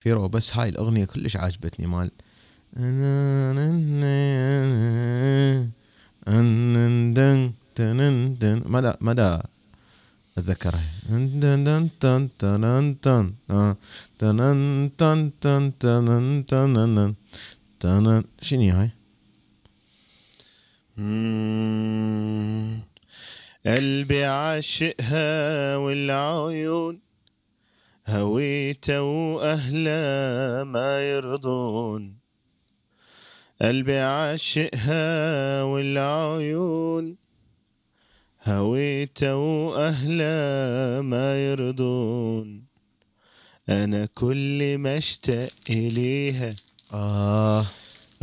فيرو بس هاي الأغنية كلش عاجبتني مال مدى مدى أتذكرها شنو هاي؟ قلبي عاشقها والعيون هويته وأهلا ما يرضون. قلبي عاشقها والعيون. هويته وأهلا ما يرضون. أنا كل ما اشتاق إليها. آه.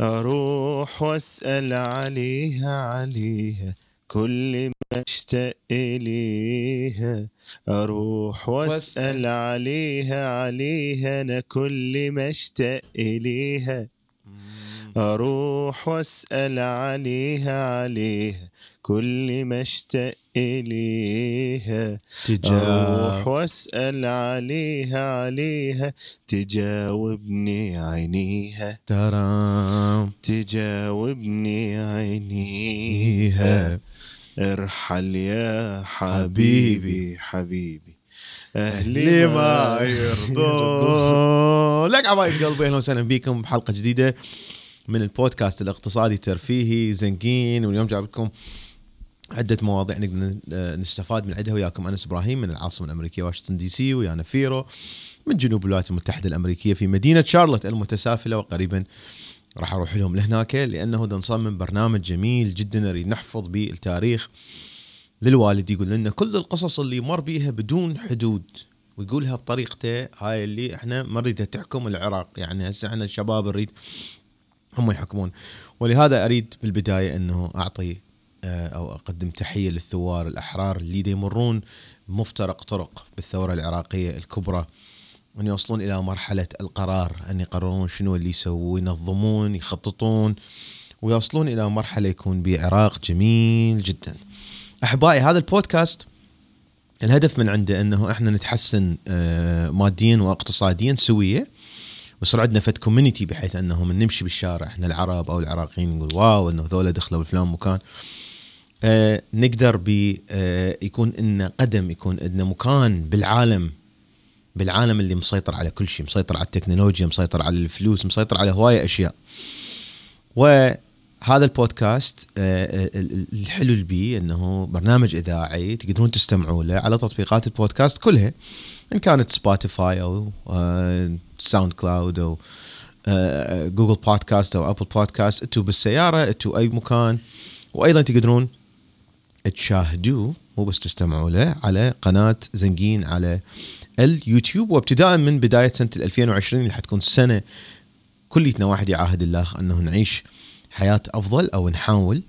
أروح وأسأل عليها عليها. كل ما اشتاق إليها أروح وأسأل عليها عليها أنا كل ما اشتاق إليها أروح وأسأل عليها عليها كل ما اشتاق إليها أروح وأسأل عليها عليها تجاوبني عينيها. ترام تجاوبني عينيها. ارحل يا حبيبي حبيبي. أهلي ما يرضون. لك عبايب قلبي أهلا وسهلا بكم بحلقة جديدة من البودكاست الاقتصادي الترفيهي. زنقين واليوم جايب لكم عدة مواضيع نقدر نستفاد من عندها وياكم أنس إبراهيم من العاصمة الأمريكية واشنطن دي سي ويانا فيرو من جنوب الولايات المتحدة الأمريكية في مدينة شارلوت المتسافلة وقريبا راح أروح لهم لهناك لأنه دا نصمم برنامج جميل جدا نريد نحفظ به التاريخ للوالد. يقول لنا كل القصص اللي مر بيها بدون حدود ويقولها بطريقته هاي اللي إحنا ما نريدها تحكم العراق. يعني هسه إحنا الشباب نريد هم يحكمون. ولهذا أريد بالبداية إنه أعطي آه، أو أقدم تحية للثوار الأحرار اللي يمرون مفترق طرق بالثورة العراقية الكبرى. أن يوصلون إلى مرحلة القرار أن يقررون شنو اللي يسوون ينظمون يخططون ويوصلون إلى مرحلة يكون بعراق جميل جدا. أحبائي هذا البودكاست الهدف من عنده أنه إحنا نتحسن آه، ماديا واقتصاديا سوية ويصير عندنا فد community بحيث أنه من نمشي بالشارع إحنا العرب أو العراقيين نقول wow إنه ذولا دخلوا بفلان مكان. آه نقدر بي آه يكون لنا قدم يكون لنا مكان بالعالم بالعالم اللي مسيطر على كل شيء مسيطر على التكنولوجيا مسيطر على الفلوس مسيطر على هواية أشياء. وهذا البودكاست آه، آه، الحلو اللي بيه إنه برنامج إذاعي تقدرون تستمعوا له على تطبيقات البودكاست كلها إن كانت سبوتيفاي أو ساوند كلاود أو جوجل بودكاست أو ابل بودكاست أنتوا بالسيارة أنتوا أي مكان. وأيضا تقدرون تشاهدوه مو بس تستمعوا له على قناة زنقين على اليوتيوب وابتداء من بداية سنة 2020 اللي حتكون سنة كليتنا واحد يعاهد الله أنه نعيش حياة أفضل أو نحاول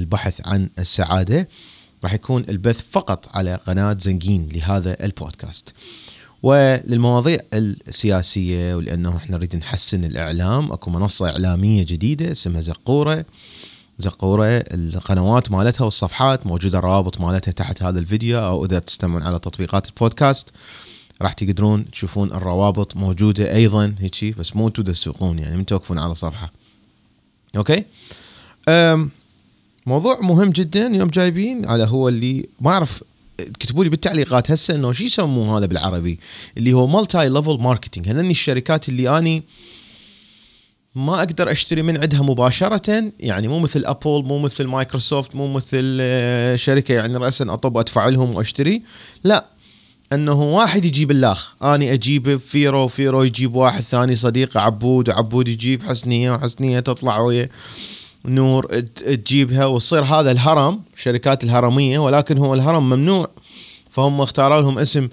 البحث عن السعادة. راح يكون البث فقط على قناة زنقين لهذا البودكاست. وللمواضيع السياسية ولأنه إحنا نريد نحسن الإعلام. أكو منصة إعلامية جديدة اسمها زقورة. زقورة القنوات مالتها والصفحات موجودة الروابط مالتها تحت هذا الفيديو أو إذا تستمعون على تطبيقات البودكاست. راح تقدرون تشوفون الروابط موجودة أيضا هيك بس مو أنتم تسوقون يعني من توقفون على صفحة. okay؟ أم موضوع مهم جدا يوم جايبين على هو اللي ما أعرف كتبوا لي بالتعليقات هسه إنه شو يسموه هذا بالعربي اللي هو multi level marketing هذني الشركات اللي أني ما أقدر أشتري من عندها مباشرة يعني مو مثل ابل مو مثل مايكروسوفت مو مثل آه، شركة يعني راسا اطب أدفع لهم وأشتري. لا أنه واحد يجيب اللاخ. أني أجيب فيرو فيرو يجيب واحد ثاني صديق عبود وعبود يجيب حسنية وحسنيه تطلع ويا نور تجيبها وتصير هذا الهرم شركات الهرمية ولكن هو الهرم ممنوع. فهم اختاروا لهم اسم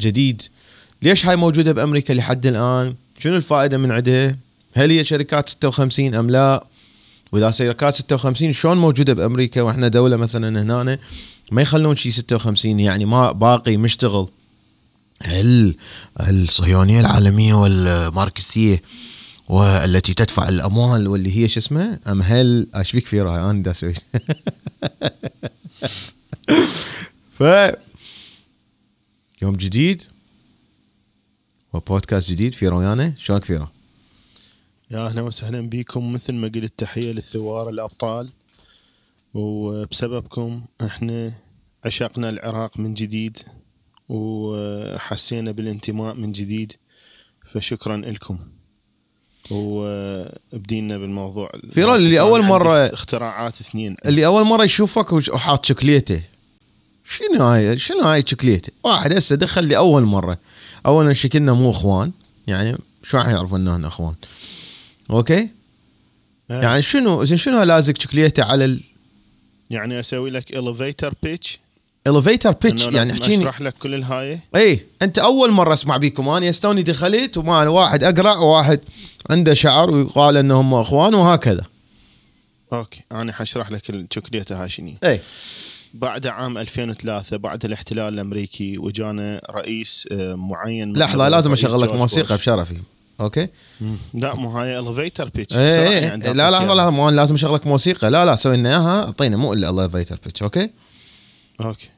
جديد. ليش هاي موجودة بأمريكا لحد الآن؟ شنو الفائدة من عندها؟ هل هي شركات 56 أم لا؟ وإذا شركات 56 شلون موجودة بأمريكا وإحنا دولة مثلا هنا؟ ما يخلون شيء 56 يعني ما باقي مشتغل. هل الصهيونية العالمية والماركسية والتي تدفع الأموال واللي هي شو اسمه أم هل إيش فيك فيرا أنا دا أسوي. ف يوم جديد وبودكاست جديد في رويانا شلونك فيرو؟ يا أهلا وسهلا بكم مثل ما قلت تحية للثوار الأبطال. وبسببكم إحنا عشقنا العراق من جديد. وحسينا بالانتماء من جديد فشكرا لكم. وبدينا بالموضوع. فيرو، اللي أول عندي مرة- اختراعات اثنين. اللي أول مرة يشوفك وحاط شوكليته. شنو هاي؟ شنو هاي شوكليته؟ واحد هسه دخل لي اول مرة. اولا شكلنا مو إخوان. يعني شو راح يعرفوا إنه إخوان؟ okay؟ آه. يعني شنو زين شنو لازق شوكليته على يعني أسوي لك elevator pitch ال elevator pitch يعني احكيني. أشرح لك كل الهاي. اي أنت أول مرة أسمع بيكم. أنا استوني دخلت وما واحد اقرع وواحد عنده شعر ويقال إنهم إخوان وهكذا. okay أنا حشرح لك الشوكليته هاي شنو. اي بعد عام 2003 بعد الاحتلال الأمريكي وجانا رئيس آه، معين لحظة لازم أشغل لك موسيقى. بشرفي. okay؟ لا مو هاي elevator pitch إيه إيه لا لحظه لحظه مو أنا لازم اشغلك موسيقى. لا لا سوي لنا إياها. أعطينا مو إلا ال elevator pitch okay؟ okay.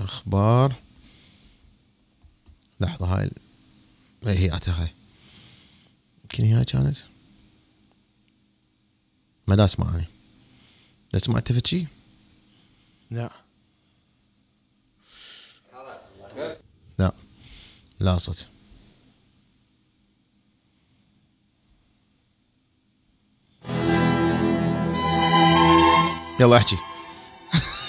أخبار. لحظة هاي اي هي هاي. يمكن هي كانت. ما دا اسمع لا تسمع انت شي؟ لا. لا. لا صوت. يلا احكي.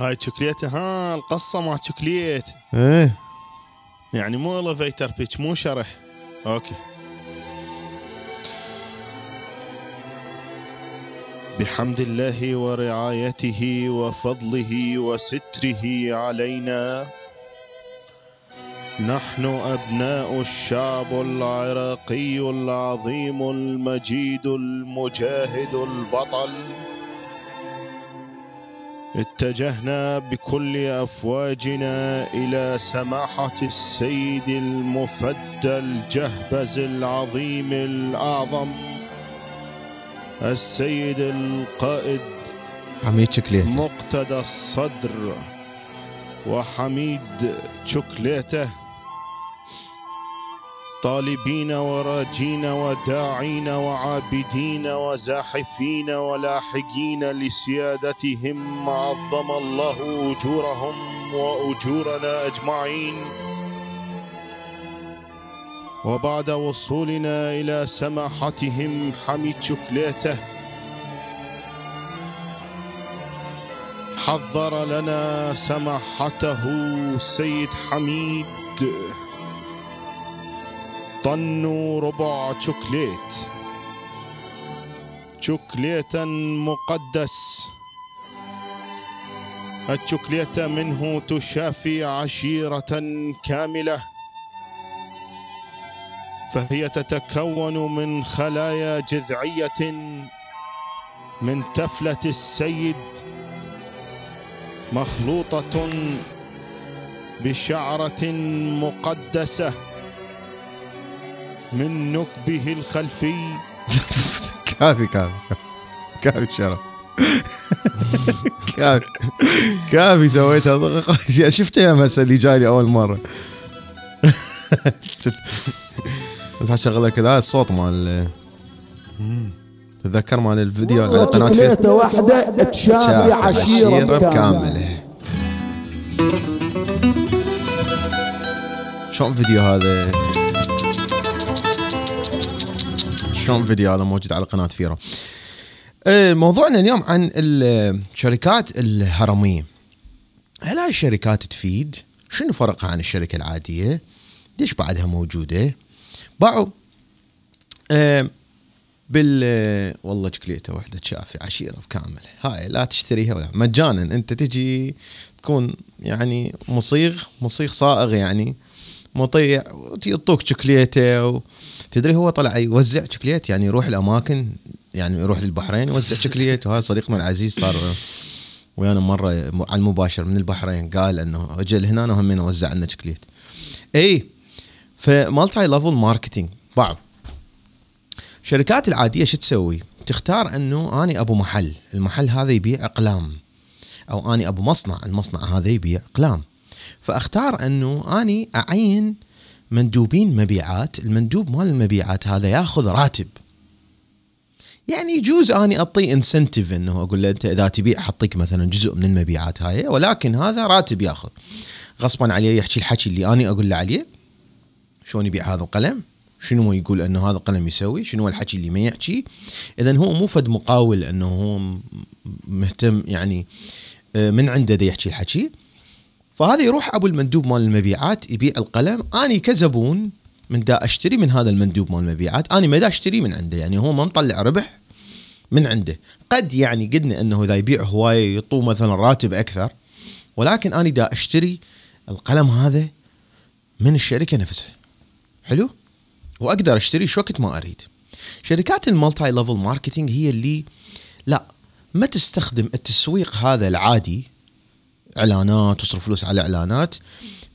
هاي شوكليته ها القصة مع شوكليت إيه. يعني مو elevator pitch مو شرح. okay. بحمد الله ورعايته وفضله وستره علينا. نحن أبناء الشعب العراقي العظيم المجيد المجاهد البطل. اتجهنا بكل أفواجنا إلى سماحة السيد المفدى الجهبذ العظيم الأعظم السيد القائد حميد شكليته مقتدى الصدر وحميد شكليته. طالبين وراجين وداعين وعابدين وزاحفين ولاحقين لسيادتهم عظم الله أجورهم وأجورنا أجمعين. وبعد وصولنا إلى سماحتهم حميد شكليته حضر لنا سماحته السيد حميد. طن ربع شوكليت. شوكليتا مقدس. الشوكليتة منه تشافي عشيرة كاملة. فهي تتكون من خلايا جذعية من تفلة السيد مخلوطة بشعرة مقدسة. من نكبه الخلفي. كافي كافي كافي شرف. كافي كافي سويتها شفتها يا مسا اللي جاي أول مرة؟ بس حشغل لك لا الصوت مال تتذكر مال الفيديو على قناة فيلم واحدة تشافي كاملة كاملة شلون فيديو هذا؟ شلون فيديو هذا موجود على قناة فيرو آه، موضوعنا اليوم عن الشركات الهرمية. هل هاي الشركات تفيد؟ شنو فرقها عن الشركة العادية؟ ليش بعدها موجودة؟ باعوا آه، بال والله شكليته وحدة شافي عشيرة كامله هاي لا تشتريها ولا مجانا. أنت تجي تكون يعني مصيغ مصيغ صائغ يعني. مطيع يعطوك شوكليته و... تدري هو طلع يوزع شوكليت؟ يعني يروح الأماكن يعني يروح للبحرين يوزع شوكليت. وهذا صديقنا العزيز صار ويانا مرة على المباشر من البحرين قال إنه اجى لهنا وهمنا وزع لنا شوكليت. إي ف multi level marketing بعض الشركات العادية شو تسوي؟ تختار إنه اني أبو محل، المحل هذا يبيع أقلام. أو اني أبو مصنع، المصنع هذا يبيع أقلام. فأختار إنه اني أعين مندوبين مبيعات المندوب مال المبيعات هذا ياخذ راتب. يعني يجوز أني اعطيه انسنتيف إنه أقول له أنت إذا تبيع حطيك مثلا جزء من المبيعات هاي ولكن هذا راتب ياخذ. غصبا عليه يحكي الحكي اللي أني أقول له عليه. شلون يبيع هذا القلم؟ شنو يقول إنه هذا القلم يسوي؟ شنو الحكي اللي ما يحكي؟ اذا هو مو فد مقاول إنه هو مهتم يعني آه، من عنده يحكي الحكي. فهذا يروح أبو المندوب مال المبيعات يبيع القلم. أني كزبون من دا أشتري من هذا المندوب مال المبيعات. أني ما دا أشتري من عنده يعني هو ما مطلع ربح من عنده. قد يعني قدنا إنه إذا يبيع هوايه يطو مثلا راتب أكثر ولكن أني دا أشتري القلم هذا من الشركة نفسها. حلو؟ وأقدر أشتري شو وقت ما أريد. شركات ال multi level marketing هي اللي لا ما تستخدم التسويق هذا العادي إعلانات تصرف فلوس على إعلانات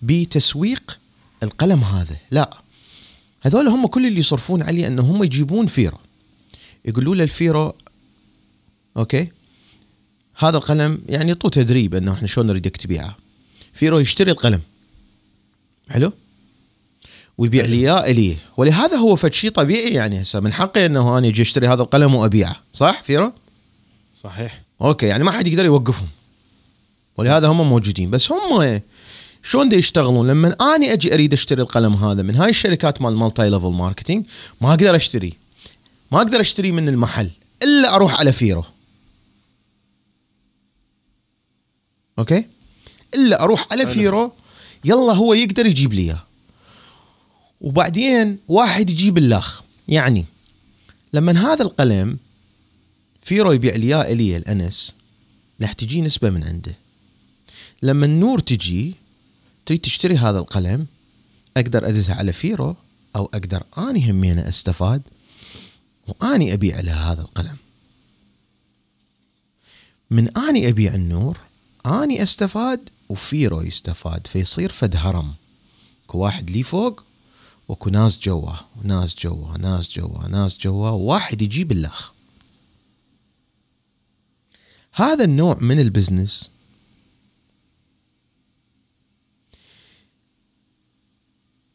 بتسويق القلم هذا. لا. هذول هم كل اللي يصرفون عليه إنه هم يجيبون فيرو يقولوا له الفيرو okay؟ هذا القلم يعني يعطوه تدريب إنه إحنا شلون نريدك تبيعه فيرو يشتري القلم. حلو؟ ويبيع لي إياه إلي. ولهذا هو فد شيء طبيعي يعني هسه. من حقي إنه أنا أجي أشتري هذا القلم وأبيعه. صح فيرو؟ صحيح. okay. يعني ما حد يقدر يوقفهم. ولهذا هم موجودين. بس هم شلون يشتغلون؟ لما آني أجي أريد أشتري القلم هذا من هاي الشركات مال multi level marketing ما أقدر أشتري. ما أقدر أشتري من المحل إلا أروح على فيرو. okay؟ إلا أروح على فيرو يلا هو يقدر يجيب لي إياه. وبعدين واحد يجيب اللاخ يعني لما هذا القلم فيرو يبيع لي إياه إلي الانس راح تجي نسبة من عنده. لما النور تجي تريد تشتري هذا القلم أقدر ادزها على فيرو أو أقدر أني همينه أستفاد وأني أبيع له هذا القلم. من أني أبيع النور أني أستفاد وفيرو يستفاد فيصير فد هرم. كو واحد لي فوق وكو ناس جوا وناس جوا ناس جوا ناس جوا وواحد يجيب اللاخ هذا النوع من ال business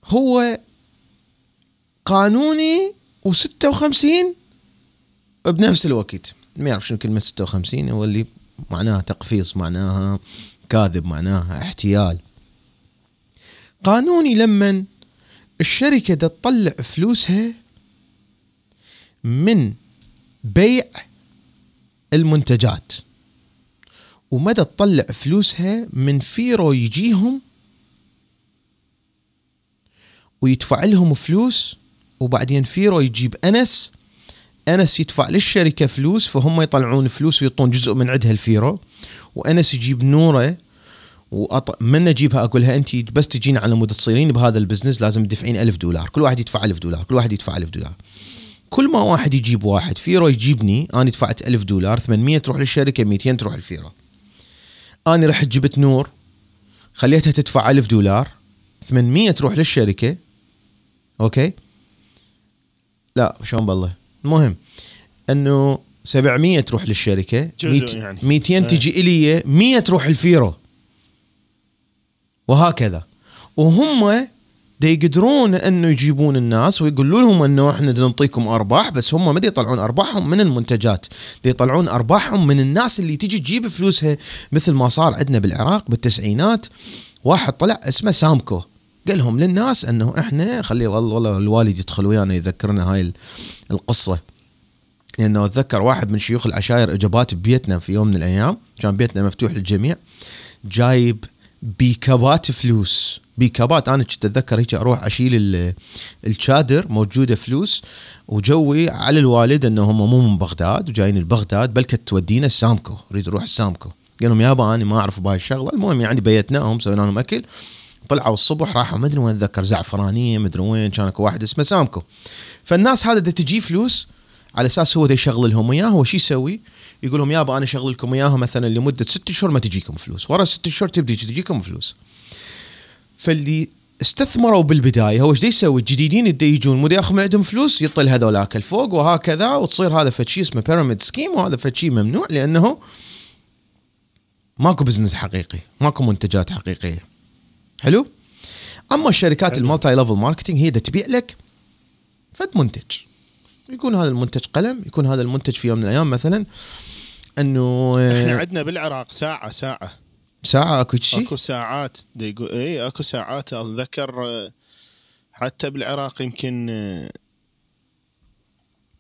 هو قانوني و56 بنفس الوقت. ما يعرف شنو كلمة 56 هو اللي معناها تقفيص معناها كاذب معناها احتيال. قانوني لمن الشركة دا تطلع فلوسها من بيع المنتجات ومدى تطلع فلوسها من فيرو يجيهم ويدفع لهم فلوس وبعدين فيرو يجيب أنس أنس يدفع للشركة فلوس فهم يطلعون فلوس ويعطون جزء من عندها الفيرو وأنس يجيب نوره وأط... من اجيبها أقولها أنت بس تجين على مود تصيرين بهذا ال business لازم تدفعين ألف دولار. كل واحد يدفع ألف دولار كل واحد يدفع ألف دولار. كل ما واحد يجيب واحد فيرو يجيبني أنا دفعت ألف دولار 800 تروح للشركة 200 تروح الفيرو أنا رحت جبت نور خليتها تدفع ألف دولار 800 تروح للشركة okay؟ لا شلون بالله المهم أنه 700 تروح للشركة جزء يعني. 200 تجي إلي 100 تروح الفيرو وهكذا. وهم دا يقدرون أنه يجيبون الناس ويقولوا لهم أنه إحنا نعطيكم أرباح بس هم ما يطلعون أرباحهم من المنتجات. يطلعون أرباحهم من الناس اللي تجي تجيب فلوسها مثل ما صار عندنا بالعراق بالتسعينات. واحد طلع اسمه سامكو. قال لهم للناس انه إحنا خلي والله الوالد يدخل ويانا يذكرنا هاي القصة. لأنه أتذكر واحد من شيوخ العشاير إجابات ببيتنا في يوم من الأيام كان بيتنا مفتوح للجميع جايب بيكابات فلوس. بيكابات أنا كنت أتذكر هيك أروح أشيل الشادر موجودة فلوس وجوي على الوالد إنه هم مو من بغداد وجايين البغداد بل كنت تودينا السامكو أريد أروح السامكو. قال لهم يابا أنا ما أعرف بهاي الشغلة. المهم يعني بيتناهم سوينا لهم أكل. طلعوا الصبح راحوا ما أدري وين اتذكر زعفرانية ما أدري وين كان أكو واحد اسمه سامكو فالناس هذا تجي فلوس على أساس هو يشغل لهم إياه هو شو يسوي؟ يقول لهم يابا أنا أشغل لكم إياها مثلا لمدة ست شهور ما تجيكم فلوس ورا ست شهور تبدي تجيكم فلوس فاللي استثمروا بالبداية هو إيش يسوي؟ الجديدين اللي يجون مو ياخذ من عندهم فلوس ينطي هذولاك الفوق وهكذا وتصير هذا فد شيء اسمه pyramid scheme وهذا فد شيء ممنوع لأنه ماكو business حقيقي ماكو منتجات حقيقية حلو؟ أما الشركات. ال multi level marketing هي تبيع لك فد منتج. يكون هذا المنتج قلم يكون هذا المنتج في يوم من الأيام مثلا إنه إحنا آه، عندنا بالعراق ساعة ساعة. ساعة أكو شيء؟ أكو ساعات دا يقول إي أكو ساعات. أتذكر آه، حتى بالعراق يمكن آه،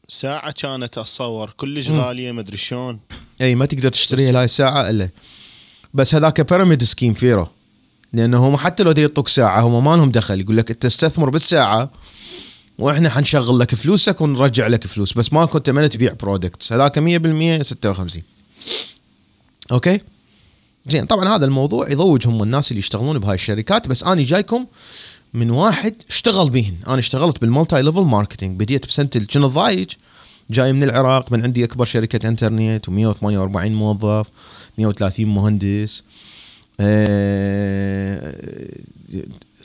ساعة كانت أتصور. كلش. غالية ما أدري شلون. إي ما تقدر تشتريها لاي ساعة إلا. بس هذاك pyramid scheme فيرو. لأنه هم حتى لو يعطوك ساعة هم ما لهم دخل. يقول لك انت استثمر بالساعة وإحنا حنشغل لك فلوسك ونرجع لك فلوس. بس ما كنت من تبيع products هذاك 100% 56 okay؟ زين طبعا هذا الموضوع يضوج هم الناس اللي يشتغلون بهاي الشركات. بس أنا جايكم من واحد اشتغل بهن. أنا اشتغلت بال multi level marketing. بديت بسنه كنت ضايج جاي من العراق من عندي أكبر شركة إنترنت و148 موظف 130 مهندس.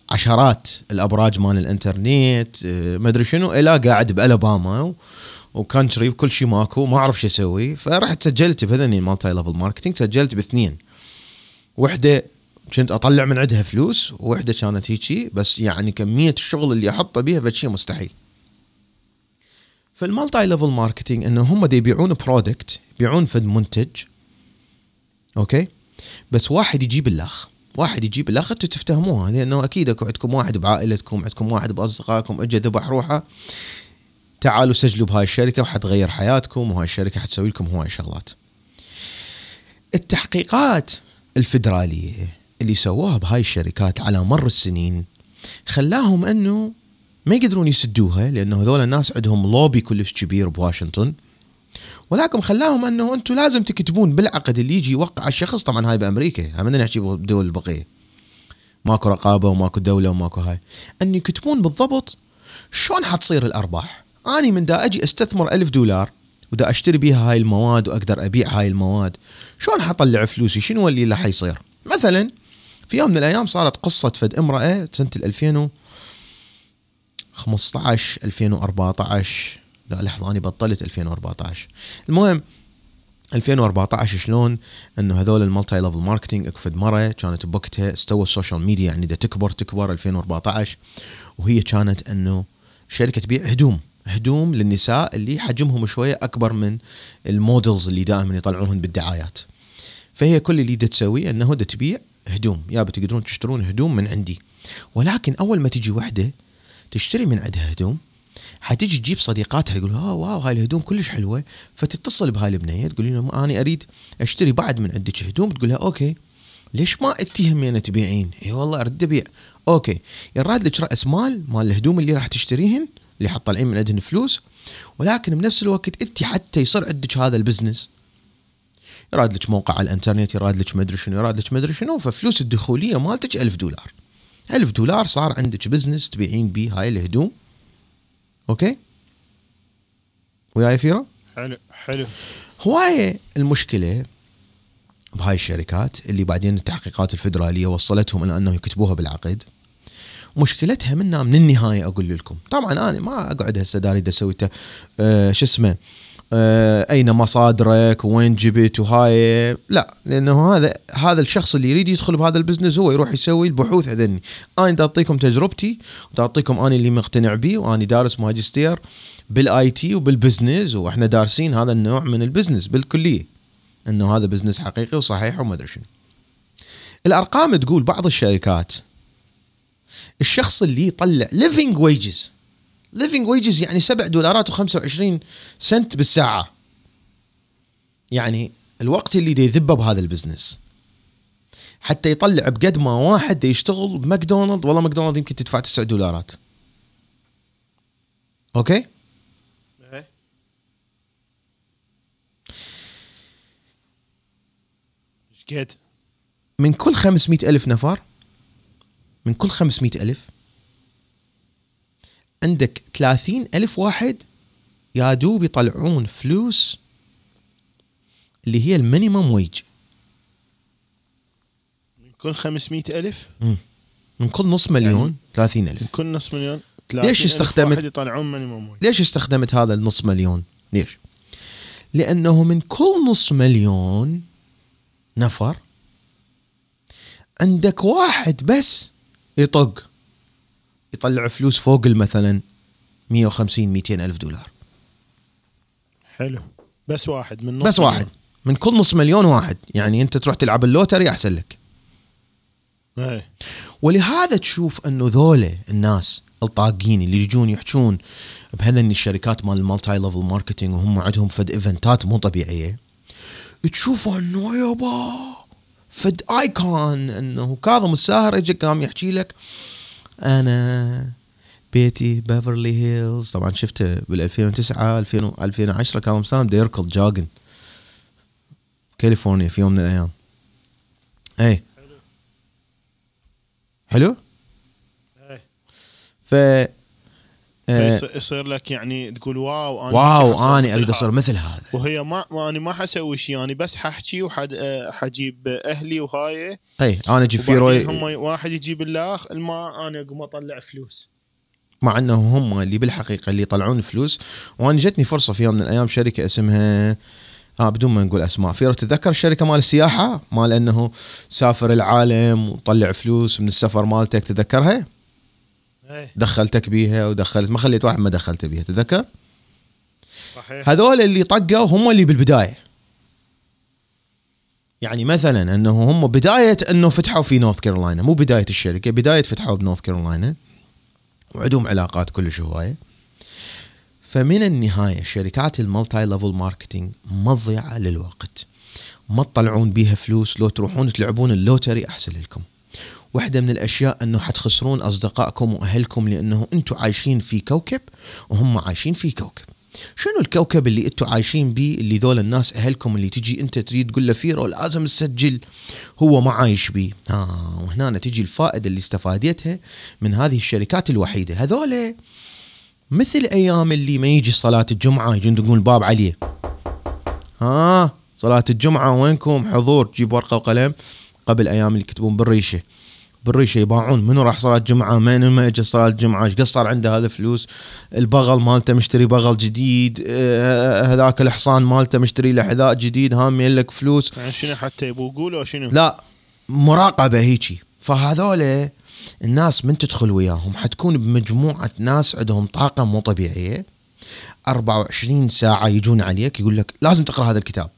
عشرات الأبراج مال الإنترنت آه، ما أدري شنو إلى قاعد بألاباما و country وكل شيء ماكو ما أعرف شو أسوي. فرحت سجلت بهذني ال multi level marketing سجلت باثنين. وحدة كنت أطلع من عندها فلوس وحدة كانت هيجي بس يعني كمية الشغل اللي احطه بيها فد شيء مستحيل. فال multi level marketing إنه هم دي يبيعون product يبيعون فد منتج okay؟ بس واحد يجيب الأخ. واحد يجيب الأخ أنتم تفتهموها لأنه أكيد أكو عندكم واحد بعائلتكم عندكم واحد بأصدقائكم اجى ذبح روحه. تعالوا سجلوا بهاي الشركة وحتغير حياتكم وهاي الشركة حتسوي لكم هواي شغلات. التحقيقات الفدرالية اللي سووها بهاي الشركات على مر السنين خلاهم أنه ما يقدرون يسدوها لأنه هذول الناس عندهم لوبي كلش كبير بواشنطن. ولكن خلاهم أنه أنتم لازم تكتبون بالعقد اللي يجي يوقع الشخص. طبعا هاي بأمريكا هم بدنا نحكي بالدول البقية. ماكو رقابة وماكو دولة وماكو هاي. أن يكتبون بالضبط شلون حتصير الأرباح. أني من دا أجي أستثمر ألف دولار ودا أشتري بيها هاي المواد وأقدر أبيع هاي المواد. شلون حطلع فلوسي؟ شنو اللي اللي حيصير مثلا في يوم من الأيام صارت قصة فد امرأة سنة ال 2000 15 2014 لا لحظة أنا بطلت 2014 المهم 2014 شلون إنه هذول ال multi level marketing أكو فد مرة كانت بوقتها استوى ال social media يعني دا تكبر تكبر 2014 وهي كانت إنه شركة تبيع هدوم هدوم للنساء اللي حجمهم شوية أكبر من ال models اللي دائما يطلعوهن بالدعايات. فهي كل اللي دا تسويه إنه دا تبيع هدوم يا بتقدرون تشترون هدوم من عندي. ولكن أول ما تجي وحدة تشتري من عندها هدوم حتجي تجيب صديقاتها يقول ها wow هاي الهدوم كلش حلوة. فتتصل بهاي البنيه تقول لهم أنا أريد أشتري بعد من عندك هدوم. تقول لها okay. ليش ما انت همين تبيعين؟ إي والله أريد أبيع. okay. يراد لك رأس مال مال الهدوم اللي راح تشتريهن اللي حطلعين من عندهن فلوس ولكن بنفس الوقت أنت حتى يصير عندك هذا ال business. يراد لك موقع على الإنترنت يراد لك مدري شنو يراد لك مدري شنو ففلوس الدخولية مالتك ألف دولار. ألف دولار صار عندك business تبيعين بيه هاي الهدوم. okay؟ وياي فيرا حلو حلو. هواية المشكلة بهاي الشركات اللي بعدين التحقيقات الفدرالية وصلتهم إلى أنه يكتبوها بالعقد مشكلتها منها من النهاية أقول لكم. طبعا أنا ما أقعد هسه داري دا أسوي ت- آه شو اسمه آه أين مصادرك؟ وين جبت؟ وهاي. لا لأنه هذا هذا الشخص اللي يريد يدخل بهذا ال business هو يروح يسوي البحوث هذني أنا دا أعطيكم تجربتي ودا أعطيكم أنا اللي مقتنع بيه وأنا دارس ماجستير بال IT وبال business وإحنا دارسين هذا النوع من ال business بالكلية. إنه هذا business حقيقي وصحيح وما أدري شنو. الأرقام تقول بعض الشركات الشخص اللي يطلع living wages living wages يعني 7 دولارات و25 سنت بالساعة. يعني الوقت اللي دي يذبه بهذا ال business حتى يطلع بقد ما واحد يشتغل بماكدونالد والله ماكدونالد يمكن تدفع 9 دولارات. okay؟ إيه. إيش قد؟ من كل 500 ألف نفر من كل 500 ألف عندك 30 ألف واحد يا دوب يطلعون فلوس اللي هي ال minimum wage من كل 500 ألف؟ من كل نص مليون يعني 30 ألف. من كل نص مليون ليش 30,000 استخدمت- واحد يطلعون مينيموم ويج. ليش استخدمت هذا النص مليون؟ ليش؟ لأنه من كل نص مليون نفر عندك واحد بس يطق. يطلع فلوس فوق مثلا 150 200 ألف دولار. حلو. بس واحد من نص بس واحد. من كل نص مليون واحد. يعني أنت تروح تلعب اللوتري أحسن لك. إيه. ولهذا تشوف إنه ذولا الناس الطاقين اللي يجون يحجون بهذني الشركات مال ال multi level marketing وهم عندهم فد event ات مو طبيعية تشوفوا إنه يابا فد icon إنه كاظم الساهر اجى قام يحكي لك أنا بيتي بيفرلي هيلز. طبعا شفته بال 2009 2000 2010 كاظم سام دا يركض jogging كاليفورنيا في يوم من الأيام. اي حلو؟ إيه. ف آه، فيص- يصير لك يعني تقول wow أنا wow اني مثل اريد أصير. مثل هذا. وهي ما, ما أنا ما حسوي شيء أنا بس ححكي وحد آه، حجيب أهلي وهاي. اي أنا أجيب في روي هم واحد يجيب الأخ الما أنا أقوم أطلع فلوس. مع انه هم اللي بالحقيقة اللي يطلعون فلوس. وأنا جتني فرصة في يوم من الأيام شركة اسمها آه بدون ما نقول أسماء. في تتذكر الشركة مال السياحة؟ مال أنه سافر العالم وطلع فلوس من السفر مالتك تذكرها إيه دخلتك بيها ودخلت ما خليت واحد ما دخلت بيها تذكر صحيح. هذول اللي طقوا هم اللي بالبداية. يعني مثلا إنه هم بداية إنه فتحوا في نورث كارولاينا مو بداية الشركة بداية فتحوا بنورث كارولاينا وعندهم علاقات كلش هواية. فمن النهاية شركات ال multi level marketing مضيعة للوقت. ما تطلعون بيها فلوس لو تروحون تلعبون ال lottery أحسن لكم. واحدة من الأشياء أنه حتخسرون أصدقائكم وأهلكم لأنه أنتم عايشين في كوكب وهم عايشين في كوكب. شنو الكوكب اللي أنتم عايشين بيه اللي ذول الناس أهلكم اللي تجي أنت تريد تقول له فيرو لازم تسجل هو ما عايش بيه. آه وهنا تجي الفائدة اللي استفادتها من هذه الشركات الوحيدة. هذول مثل أيام اللي ما يجي صلاة الجمعة يجون يدقون الباب عليه ها صلاة الجمعة وينكم؟ حضور. تجيب ورقة وقلم قبل أيام اللي يكتبون بالريشة. بالريشه يباعون منو راح صلاة جمعه من ما اجى صلاة الجمعة؟ إيش قصر عنده هذا فلوس البغل مالته مشتري بغل جديد آه، هذاك الحصان مالته مشتري له حذاء جديد هامين لك فلوس. يعني شنو حتى يبوا يقولوا شنو؟ لا مراقبة هيجي. فهذول الناس من تدخل وياهم؟ حتكون بمجموعة ناس عندهم طاقة مو طبيعية. 24 ساعة يجون عليك يقول لك لازم تقرأ هذا الكتاب.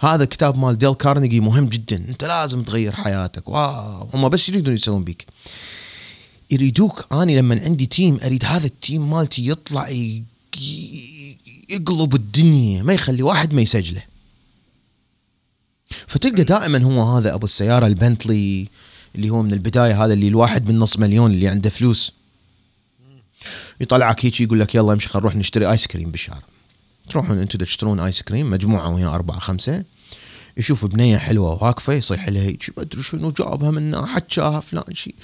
هذا الكتاب مال ديل كارنيجي مهم جدا. أنت لازم تغير حياتك. wow. هم بس يريدون يسوون بيك. يريدوك. اني لما عندي team أريد هذا ال team مالتي يطلع يقلب الدنيا. ما يخلي واحد ما يسجله. فتلقى دائما هو هذا أبو السيارة البنتلي اللي هو من البداية هذا اللي الواحد من نص مليون اللي عنده فلوس. يطلعك هيك يقول لك يلا امشي خل نروح نشتري ice cream بالشارع تروحون أنتم تشترون ice cream مجموعة ويا أربعة خمسة. يشوف بنية حلوة واقفه يصيح لها هيك ما أدري شنو جابها منها حكاها فلان شيء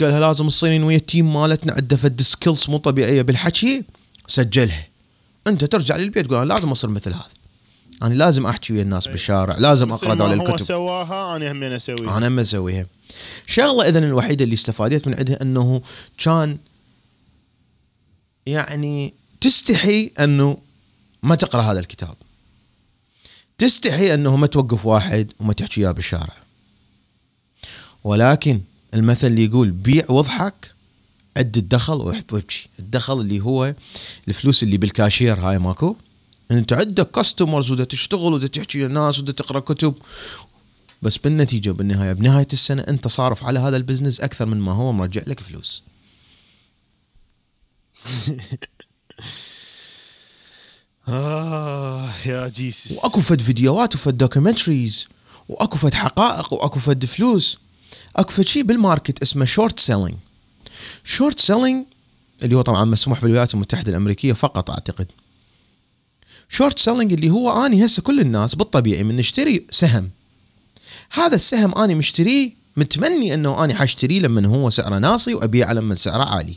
قالها لازم تصيرين ويا ال team مالتنا عنده فد skills مو طبيعية بالحكي سجلها. أنت ترجع للبيت تقول أنا لازم أصير مثل هذا. أنا لازم أحكي ويا الناس بالشارع لازم اقرا ما ذول هو الكتب. سواها أنا همين أسويها. أنا ما أسويها. شغله اذا الوحيدة اللي استفادت من عندها إنه كان يعني تستحي إنه ما تقرأ هذا الكتاب. تستحي أنه ما توقف واحد وما تحكي اياه بالشارع. ولكن المثل اللي يقول بيع واضحك عد الدخل وابكي الدخل اللي هو الفلوس اللي بالكاشير هاي ماكو. انت عندك كاستمرز ودا تشتغل ودا تحكي للناس ودا تقرأ كتب. بس بالنتيجة بالنهايه بنهاية السنة أنت صارف على هذا ال business أكثر من ما هو مرجع لك فلوس. آه يا Jesus وأكو فد فيديوهات وفد documentaries وأكو فد حقائق وأكو فد فلوس. أكو فد شيء بال market اسمه short selling short selling اللي هو طبعا مسموح بالولايات المتحدة الأمريكية فقط أعتقد. short selling اللي هو أني هسه كل الناس بالطبيعي من نشتري سهم. هذا السهم أني مشتريه متمني إنه أني حاشتريه لما هو سعره ناصي وأبيعه لما سعره عالي.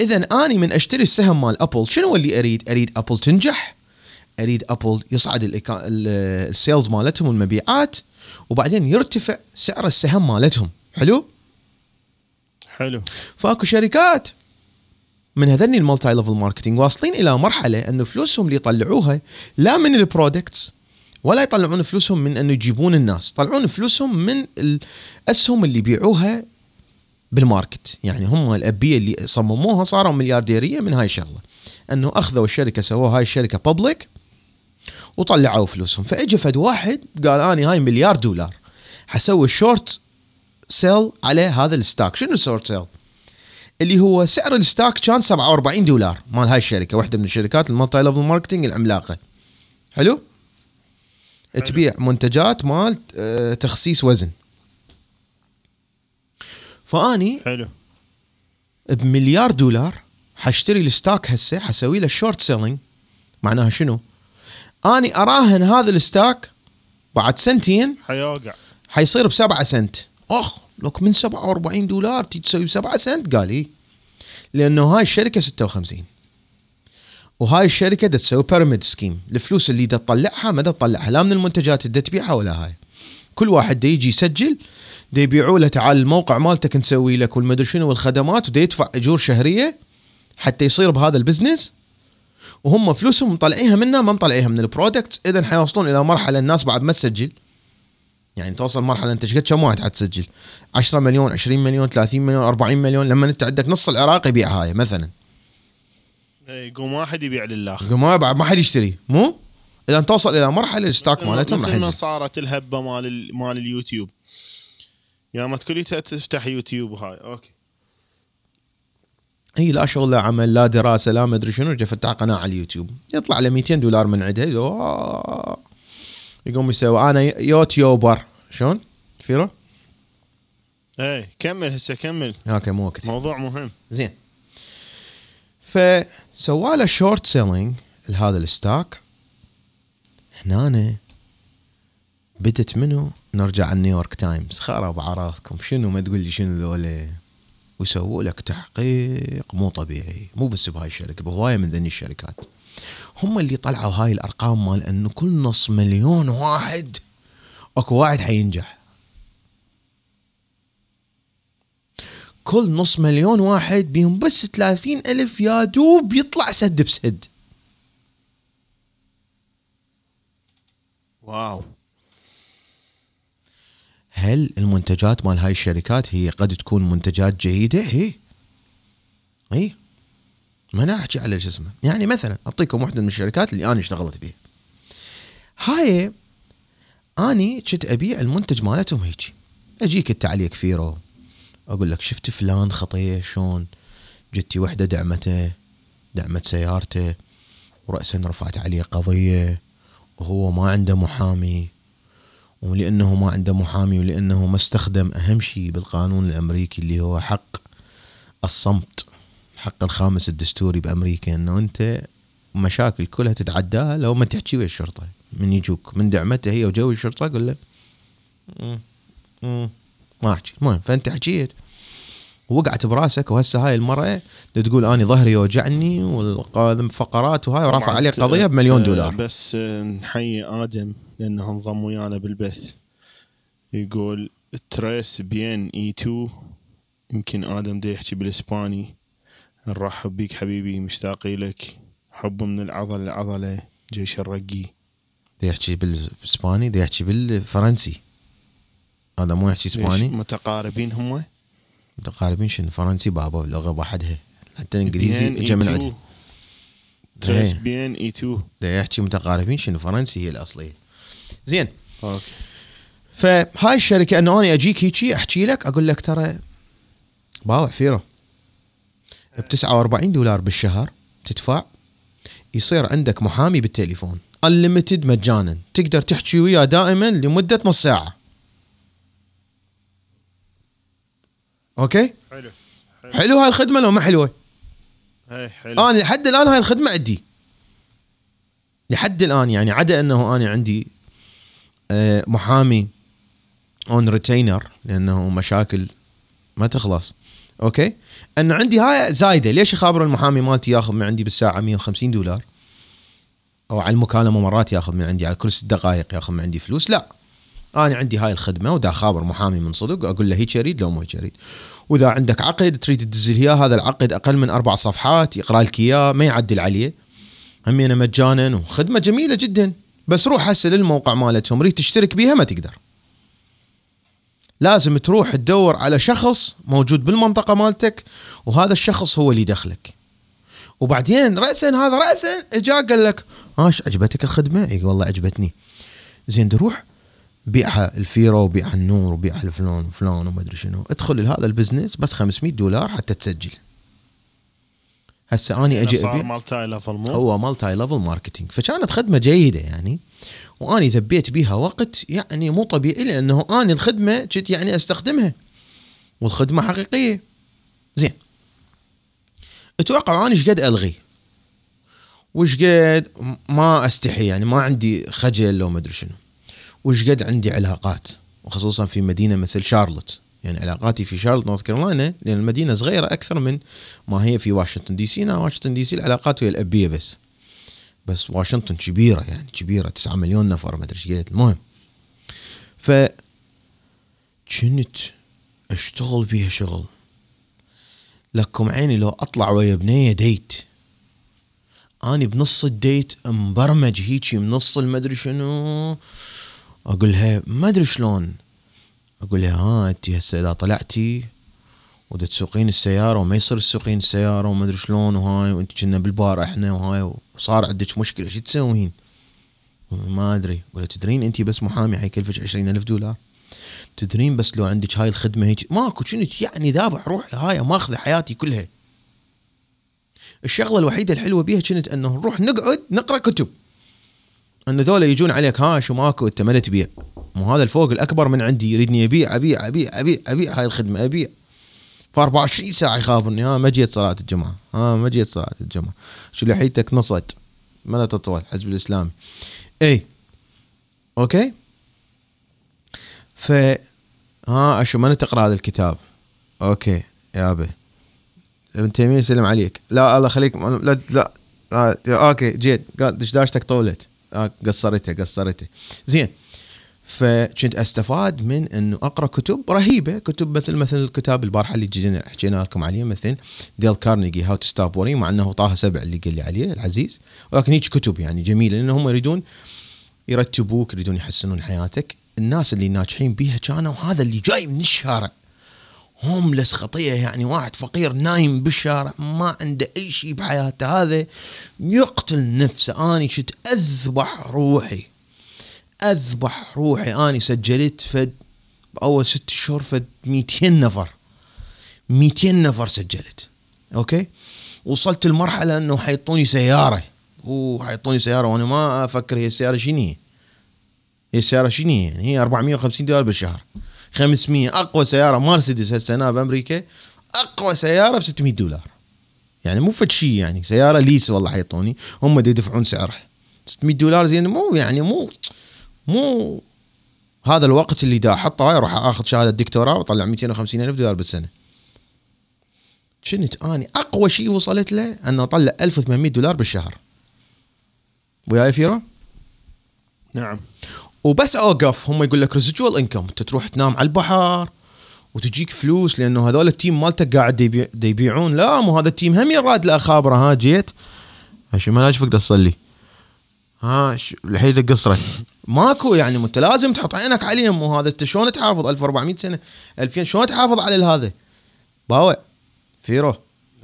اذا أني من أشتري السهم مال أبل. شنو اللي أريد؟ أريد أبل تنجح. أريد أبل يصعد ال sales مالتهم والمبيعات وبعدين يرتفع سعر السهم مالتهم. حلو؟ حلو. فأكو شركات من هذني ال multi level marketing واصلين إلى مرحلة إنه فلوسهم اللي يطلعوها لا من ال products ولا يطلعون فلوسهم من إنه يجيبون الناس. يطلعون فلوسهم من الأسهم اللي يبيعوها بال market. يعني هم ال up ية اللي صمموها صاروا مليارديرية من هاي الشغلة. أنه أخذوا الشركة سووا هاي الشركة public وطلعوا فلوسهم. فأجى فد واحد قال اني هاي مليار دولار. حسوي short sell على هذا ال stock. شنو short sell اللي هو سعر ال stock كان 47 دولار مال هاي الشركة واحدة من الشركات ال multi level marketing العملاقة. حلو؟ تبيع منتجات مال آه، تخسيس وزن. فأني حلو. بمليار دولار حاشتري ال stock هسه حسوي له short selling معناها شنو؟ أني أراهن هذا ال stock بعد سنتين حيوقع. حيصير بسبعة سنت. أخ لك من 47 دولار تيجي تسوي 7 سنت؟ قال إي. لأنه هاي الشركة 56 وهاي الشركة دا تسوي pyramid scheme الفلوس اللي دا تطلعها ما دا تطلعها. لا من المنتجات اللي دا تبيعها ولا هاي. كل واحد دا يجي يسجل دا يبيعوا له تعال الموقع مالتك نسوي لك والمدري شنو والخدمات ودا يدفع أجور شهرية حتى يصير بهذا ال business. وهم فلوسهم مطلعيها منا ما مطلعيها من ال product اذا حيوصلون إلى مرحلة الناس بعد ما تسجل. يعني توصل مرحلة أنت قد كم واحد حتسجل؟ 10 مليون 20 مليون 30 مليون 40 مليون. لما أنت عندك نص العراق يبيع هاي مثلا. إيه، يقوم واحد يبيع لله ما بعد ما حد يشتري. مو؟ اذا توصل إلى مرحلة ال stock مالتهم راح ينزل. صارت الهبة مال ال- مال اليوتيوب. يا ما تقولي تفتح يوتيوب وهاي okay. هي لا شغل لا عمل لا دراسة لا مدري شنو جا فتح قناة على اليوتيوب. يطلع له 200 دولار من عندها يقوم يسوي أنا YouTuber. شلون؟ فيرو؟ إيه كمل هسه كمل. okay مو وقت موضوع مهم. زين. فسوى له short selling لهذا ال stock. هنا بدت منه نرجع على نيويورك تايمز. خرب عراضكم. شنو ما تقول لي شنو ذولا؟ ويسووا لك تحقيق مو طبيعي. مو بس بهاي الشركة بهواية من ذني الشركات. هم اللي طلعوا هاي الأرقام مال إنه كل نص مليون واحد أكو واحد حينجح. كل نص مليون واحد بيهم بس ثلاثين ألف يا دوب يطلع سد بسد. واو. هل المنتجات مال هاي الشركات هي قد تكون منتجات جيدة؟ هي اي ما أنا احكي على شو اسمه يعني مثلا أعطيكم واحدة من الشركات اللي أنا اشتغلت فيها. هاي أني كنت أبيع المنتج مالتهم هيك أجيك انت عليك فيرو. أقول لك شفت فلان خطيه شلون؟ جتي وحدة دعمته دعمت سيارته ورأسا رفعت عليه قضية وهو ما عنده محامي. ولأنه ما عنده محامي ولأنه ما استخدم أهم شيء بالقانون الأمريكي اللي هو حق الصمت حق الخامس الدستوري بأمريكا أنه أنت مشاكل كلها تتعداها لو ما تحكي ويا الشرطة. من يجوك من دعمته هي وجوي الشرطة قول له "مم، مم، ما أحكي المهم فأنت حكيت وقعت براسك وهسه هاي المرأة تقول أني ظهري يوجعني والقادم فقرات وهاي ورفع عليه آه، بمليون آه، دولار. بس آه، نحيي آدم لأنه انضم ويانا بالبث. يقول تريس بين اي 2 يمكن آدم دا يحكي بالإسباني. نرحب بيك حبيبي مشتاق لك. حب من العضله للعضله جيش الرقي. دي يحكي بالإسباني دي يحكي بالفرنسي. هذا مو يحكي إسباني. متقاربين هم؟ متقاربين شنو فرنسي بابا لغة وحدها حتى الانجليزي جا من E2. عندي تريس إيه. بين إي 2 دي يحكي متقاربين شنو فرنسي هي الأصلية. زين. أوكي. فهاي الشركة انه أنا أجيك هيجي أحكي لك أقول لك ترى باوع فيرو ب 49 دولار بالشهر تدفع. يصير عندك محامي بالتليفون انليمتد مجانا. تقدر تحكي وياه دائما لمدة نص ساعة. okay؟ حلو. حلو. هاي الخدمة لو ما حلوة؟ حلو. أنا لحد الآن هاي الخدمة عندي. لحد الآن يعني عدا إنه أنا عندي آه، محامي on retainer لأنه مشاكل ما تخلص. okay؟ ان عندي هاي زايدة. ليش اخابر المحامي مالتي ياخذ من عندي بالساعة 150 دولار؟ أو على المكالمة مرات ياخذ من عندي على كل ست دقائق ياخذ من عندي فلوس؟ لا. أنا عندي هاي الخدمة ودا خابر محامي من صدق أقول له هيك أريد لو مو هيك أريد. وإذا عندك عقد تريد تدزل اياه هذا العقد أقل من أربع صفحات يقرا لك اياه ما يعدل عليه. همينه مجانا وخدمة جميلة جدا بس روح هسه للموقع مالتهم ريت تشترك بيها ما تقدر. لازم تروح تدور على شخص موجود بالمنطقة مالتك وهذا الشخص هو اللي يدخلك وبعدين رأسا هذا رأسا جاء قال لك إيش عجبتك الخدمة؟ إي والله عجبتني زين تروح بيعها الفيرو وبيعها النور وبيعها الفلان وفلان وما أدري شنو. ادخل لهذا ال business بس 500 دولار حتى تسجل. هسه اني أجي ابيع multi level هو multi level marketing فكانت خدمة جيدة يعني. واني ذبيت بيها وقت يعني مو طبيعي لأنه اني الخدمة كنت يعني أستخدمها. والخدمة حقيقية. زين. أتوقع اني إيش قد ألغي؟ وش قد ما أستحي يعني ما عندي خجل لو ما أدري شنو. وش قد عندي علاقات؟ وخصوصا في مدينة مثل شارلوت. يعني علاقاتي في شارلوت نورث كارولاينا لأن المدينة صغيرة أكثر من ما هي في واشنطن دي سي. واشنطن دي سي العلاقات هي الأبية بس. بس واشنطن كبيرة يعني كبيرة 9 مليون نفر ما أدري إيش المهم ف كنت أشتغل بيها شغل. لكم عيني لو أطلع ويا بنية ديت أني بنص الديت مبرمج هيجي بنص المدري شنو. أقول لها ما أدري شلون. أقول لها ها أنت هسه إذا طلعتي ودا تسوقين السيارة وما يصير تسوقين السيارة وما أدري شلون وهاي وأنت كنا بالبار إحنا وهاي وصار عندك مشكلة شو تسوين؟ ما أدري. قلت تدرين أنت بس محامي حيكلفك عشرين ألف دولار. تدرين بس لو عندك هاي الخدمة هيك. ماكو كنت يعني ذابح روحي هاي ماخذة حياتي كلها. الشغلة الوحيدة الحلوة بيها كنت إنه نروح نقعد نقرأ كتب. إن ذولا يجون عليك ها شو ماكو أنت ما تبيع. مو هذا الفوق الأكبر من عندي يريدني أبيع أبيع أبيع أبيع أبيع. هاي الخدمة أبيع. ف 24 ساعة يخابرني. ها ما جيت صلاة الجمعه ها ما جيت صلاة الجمعه شو لحيتك نصت. ما لا تطول حزب الإسلامي. اي okay؟ ف ها أشو من تقرأ هذا الكتاب؟ okay يابا ابن تيمية يسلم عليك. لا الله خليك لا لا آه okay جيت. قال دشداشتك طولت. آه قصرته قصرته. زين. فكنت أستفاد من إنه أقرأ كتب رهيبة كتب مثل مثل الكتاب البارحة اللي حكينا لكم عليه مثل ديل كارنيجي how to stop worry مع إنه طه سبع اللي قال لي عليه العزيز. ولكن هيك كتب يعني جميلة لأن هم يريدون يرتبوك يريدون يحسنون حياتك. الناس اللي ناجحين بيها كانوا هذا اللي جاي من الشارع. هوملس خطيه يعني واحد فقير نايم بالشارع ما عنده أي شيء بحياته. هذا يقتل نفسه. اني كنت أذبح روحي. أذبح روحي. اني سجلت فد بأول ست شهور فد 200 نفر. 200 نفر سجلت. أوكي؟ وصلت المرحله إنه حيطوني سيارة. وحيطوني سيارة. وأنا ما أفكر هي السيارة شنو هي؟ السيارة شنو يعني؟ هي 450 دولار بالشهر. 500 أقوى سيارة مرسيدس هسه بأمريكا. أقوى سيارة ب 600 دولار. يعني مو فد شيء يعني. سيارة ليس والله حيطوني. هم دي يدفعون سعرها. 600 دولار زين. مو يعني مو مو هذا الوقت اللي دا أحطه هاي أروح آخذ شهادة دكتوراه وأطلع 250 ألف دولار بالسنة. كنت أني أقوى شيء وصلت له؟ أنه أطلع 1800 دولار بالشهر. وياي فيرو؟ نعم. وبس أوقف. هم يقول لك residual income انت تروح تنام على البحر وتجيك فلوس لأنه هذول ال team مالتك قاعد يبيع يبيعون لا مو هذا ال team. هم يراد الاخابره ها جيت. شو ما اشوفك تصلي. ها لحيتك قصرت ماكو يعني أنت لازم تحط عينك عليهم. وهذا أنت شلون تحافظ؟ 1400 سنة 2000 شلون تحافظ على هذا؟ باوع. فيرو.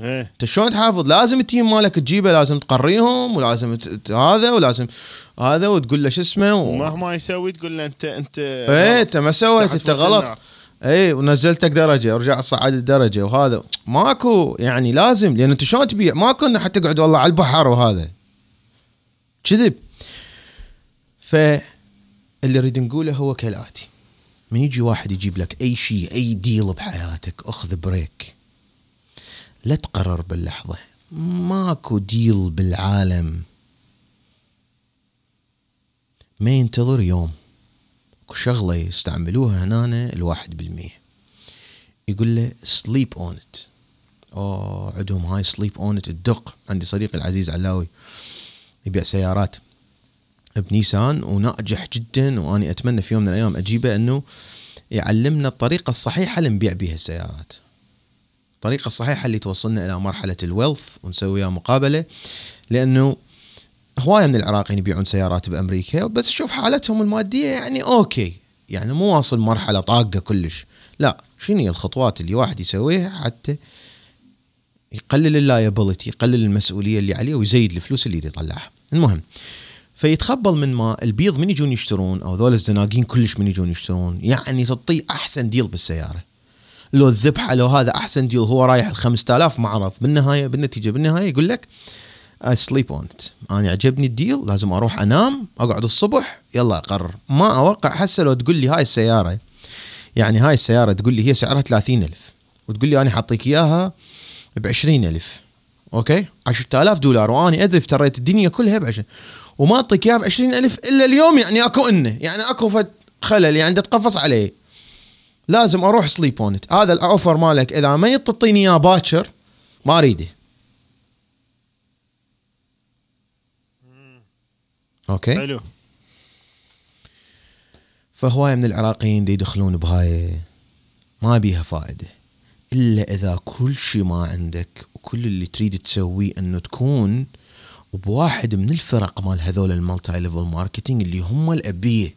أنت شلون تحافظ؟ لازم ال team مالك تجيبه لازم تقريهم ولازم هذا ولازم هذا وتقول له شو اسمه و... ومهما يسوي تقول له انت أنت إيه أنت ما سويت أنت غلط. اي ونزلتك درجة ورجع صعد الدرجة وهذا. ماكو يعني لازم لأن أنت شلون تبيع؟ ماكو إنه حتى تقعد والله على البحر وهذا. كذب. فاللي نريد نقوله هو كالآتي. من يجي واحد يجيب لك أي شيء أي deal بحياتك أخذ break لا تقرر باللحظة. ماكو deal بالعالم. ما ينتظر يوم. اكو شغلة يستعملوها هنا الواحد بالمية. يقول له sleep on it أوه عندهم هاي sleep on it الدق. عندي صديقي العزيز علاوي. يبيع سيارات بنيسان وناجح جدا وأني أتمنى في يوم من الأيام أجيبه أنه يعلمنا الطريقة الصحيحة اللي نبيع بها السيارات. الطريقة الصحيحة اللي توصلنا إلى مرحلة ال wealth ونسوي وياه مقابلة لأنه هواية من العراقيين يبيعون سيارات بأمريكا بس شوف حالتهم المادية يعني okay يعني مو واصل مرحلة طاقة كلش. لا شنو هي الخطوات اللي واحد يسويها حتى يقلل ال liability يقلل المسؤولية اللي عليه ويزيد الفلوس اللي يطلعها. المهم فيتخبل من ما البيض من يجون يشترون أو ذول الزناقين كلش من يجون يشترون يعني تعطيه أحسن deal بالسيارة. لو الذبحة لو هذا أحسن deal هو رايح ال 5000 معرض بالنهاية بالنتيجة بالنهاية يقول لك sleep on أنا عجبني ال deal لازم أروح أنام أقعد الصبح يلا أقرر. ما أوقع هسه لو تقول لي هاي السيارة يعني هاي السيارة تقول لي هي سعرها 30000 وتقول لي أنا حاعطيك إياها ب 20000 okay؟ 10000 دولار واني أدري افتريت الدنيا كلها ب 20 وما أعطيك إياها ب 20000 إلا اليوم يعني أكو إنه يعني أكو فد خلل يعني تقفص عليه. لازم أروح sleep on هذا ال offer مالك. إذا ما تعطيني اياه باكر ما أريده. okay؟ حلو. فهواية من العراقيين دي يدخلون بهاي. ما بيها فائدة. إلا إذا كل شيء ما عندك وكل اللي تريد تسويه أنه تكون بواحد من الفرق مال هذول ال multi level marketing اللي هم الأبية.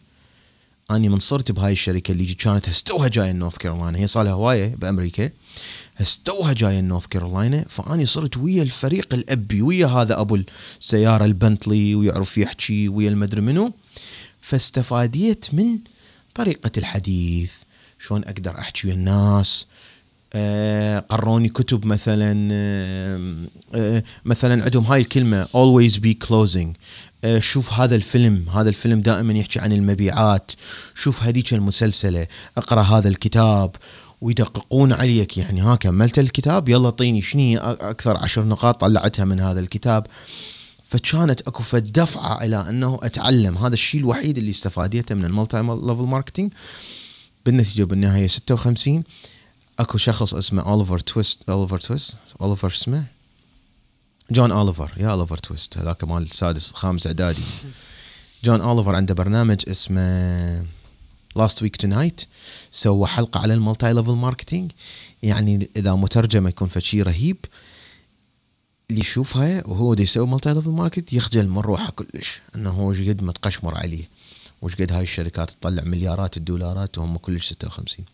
أنا من صرت بهاي الشركة اللي كانت هستوها جاية North Carolina هي صار لها هواية بأمريكا. هستوها جاية North Carolina فأني صرت ويا الفريق الأبي ويا هذا أبو السيارة البنتلي ويعرف يحكي ويا المدري منو. فاستفاديت من طريقة الحديث. شلون أقدر أحكي ويا الناس؟ آه، قروني كتب مثلا آه، آه، مثلا عندهم هاي الكلمة always be closing. شوف هذا الفيلم هذا الفيلم دائما يحكي عن المبيعات. شوف هذيك المسلسلة اقرأ هذا الكتاب ويدققون عليك. يعني ها كملت الكتاب؟ يلا اعطيني شنو هي؟ أكثر عشر نقاط طلعتها من هذا الكتاب. فكانت أكو دفعه إلى أنه أتعلم. هذا الشيء الوحيد اللي استفاديته من ال multi level marketing بالنتيجة بالنهاية 56 أكو شخص اسمه أوليفر تويست أوليفر تويست أوليفر اسمه؟ جون أوليفر. يا أوليفر تويست. هذاك مال السادس خامس إعدادي. جون أوليفر عنده برنامج اسمه Last Week Tonight سوى حلقة على ال multi level marketing يعني إذا مترجمه يكون فشي رهيب. اللي يشوفها وهو دي يسوي مالتي ليفل ماركت يخجل من روحه كلش. إنه هو قد متقشمر عليه. وش قد هاي الشركات تطلع مليارات الدولارات وهم كلش 56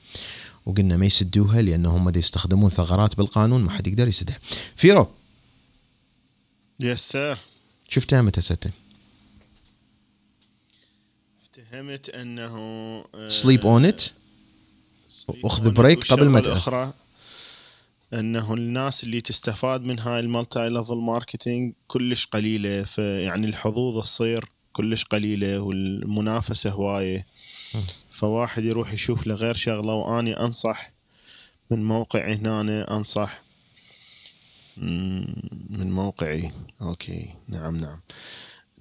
وقلنا ما يسدوها لأن هم دي يستخدمون ثغرات بالقانون ما حد يقدر يسدها. فيرو. يس سير شفتها متى ستة. افتهمت أنه سليب اون ات وأخذ بريك قبل ما تأ- الأخرى أنه الناس اللي تستفاد من هاي ال multi level marketing كلش قليلة. فيعني الحظوظ تصير كلش قليلة والمنافسة هواية. فواحد يروح يشوف له غير شغلة وأني أنصح من موقعي هنا أنصح من موقعي. okay. نعم نعم.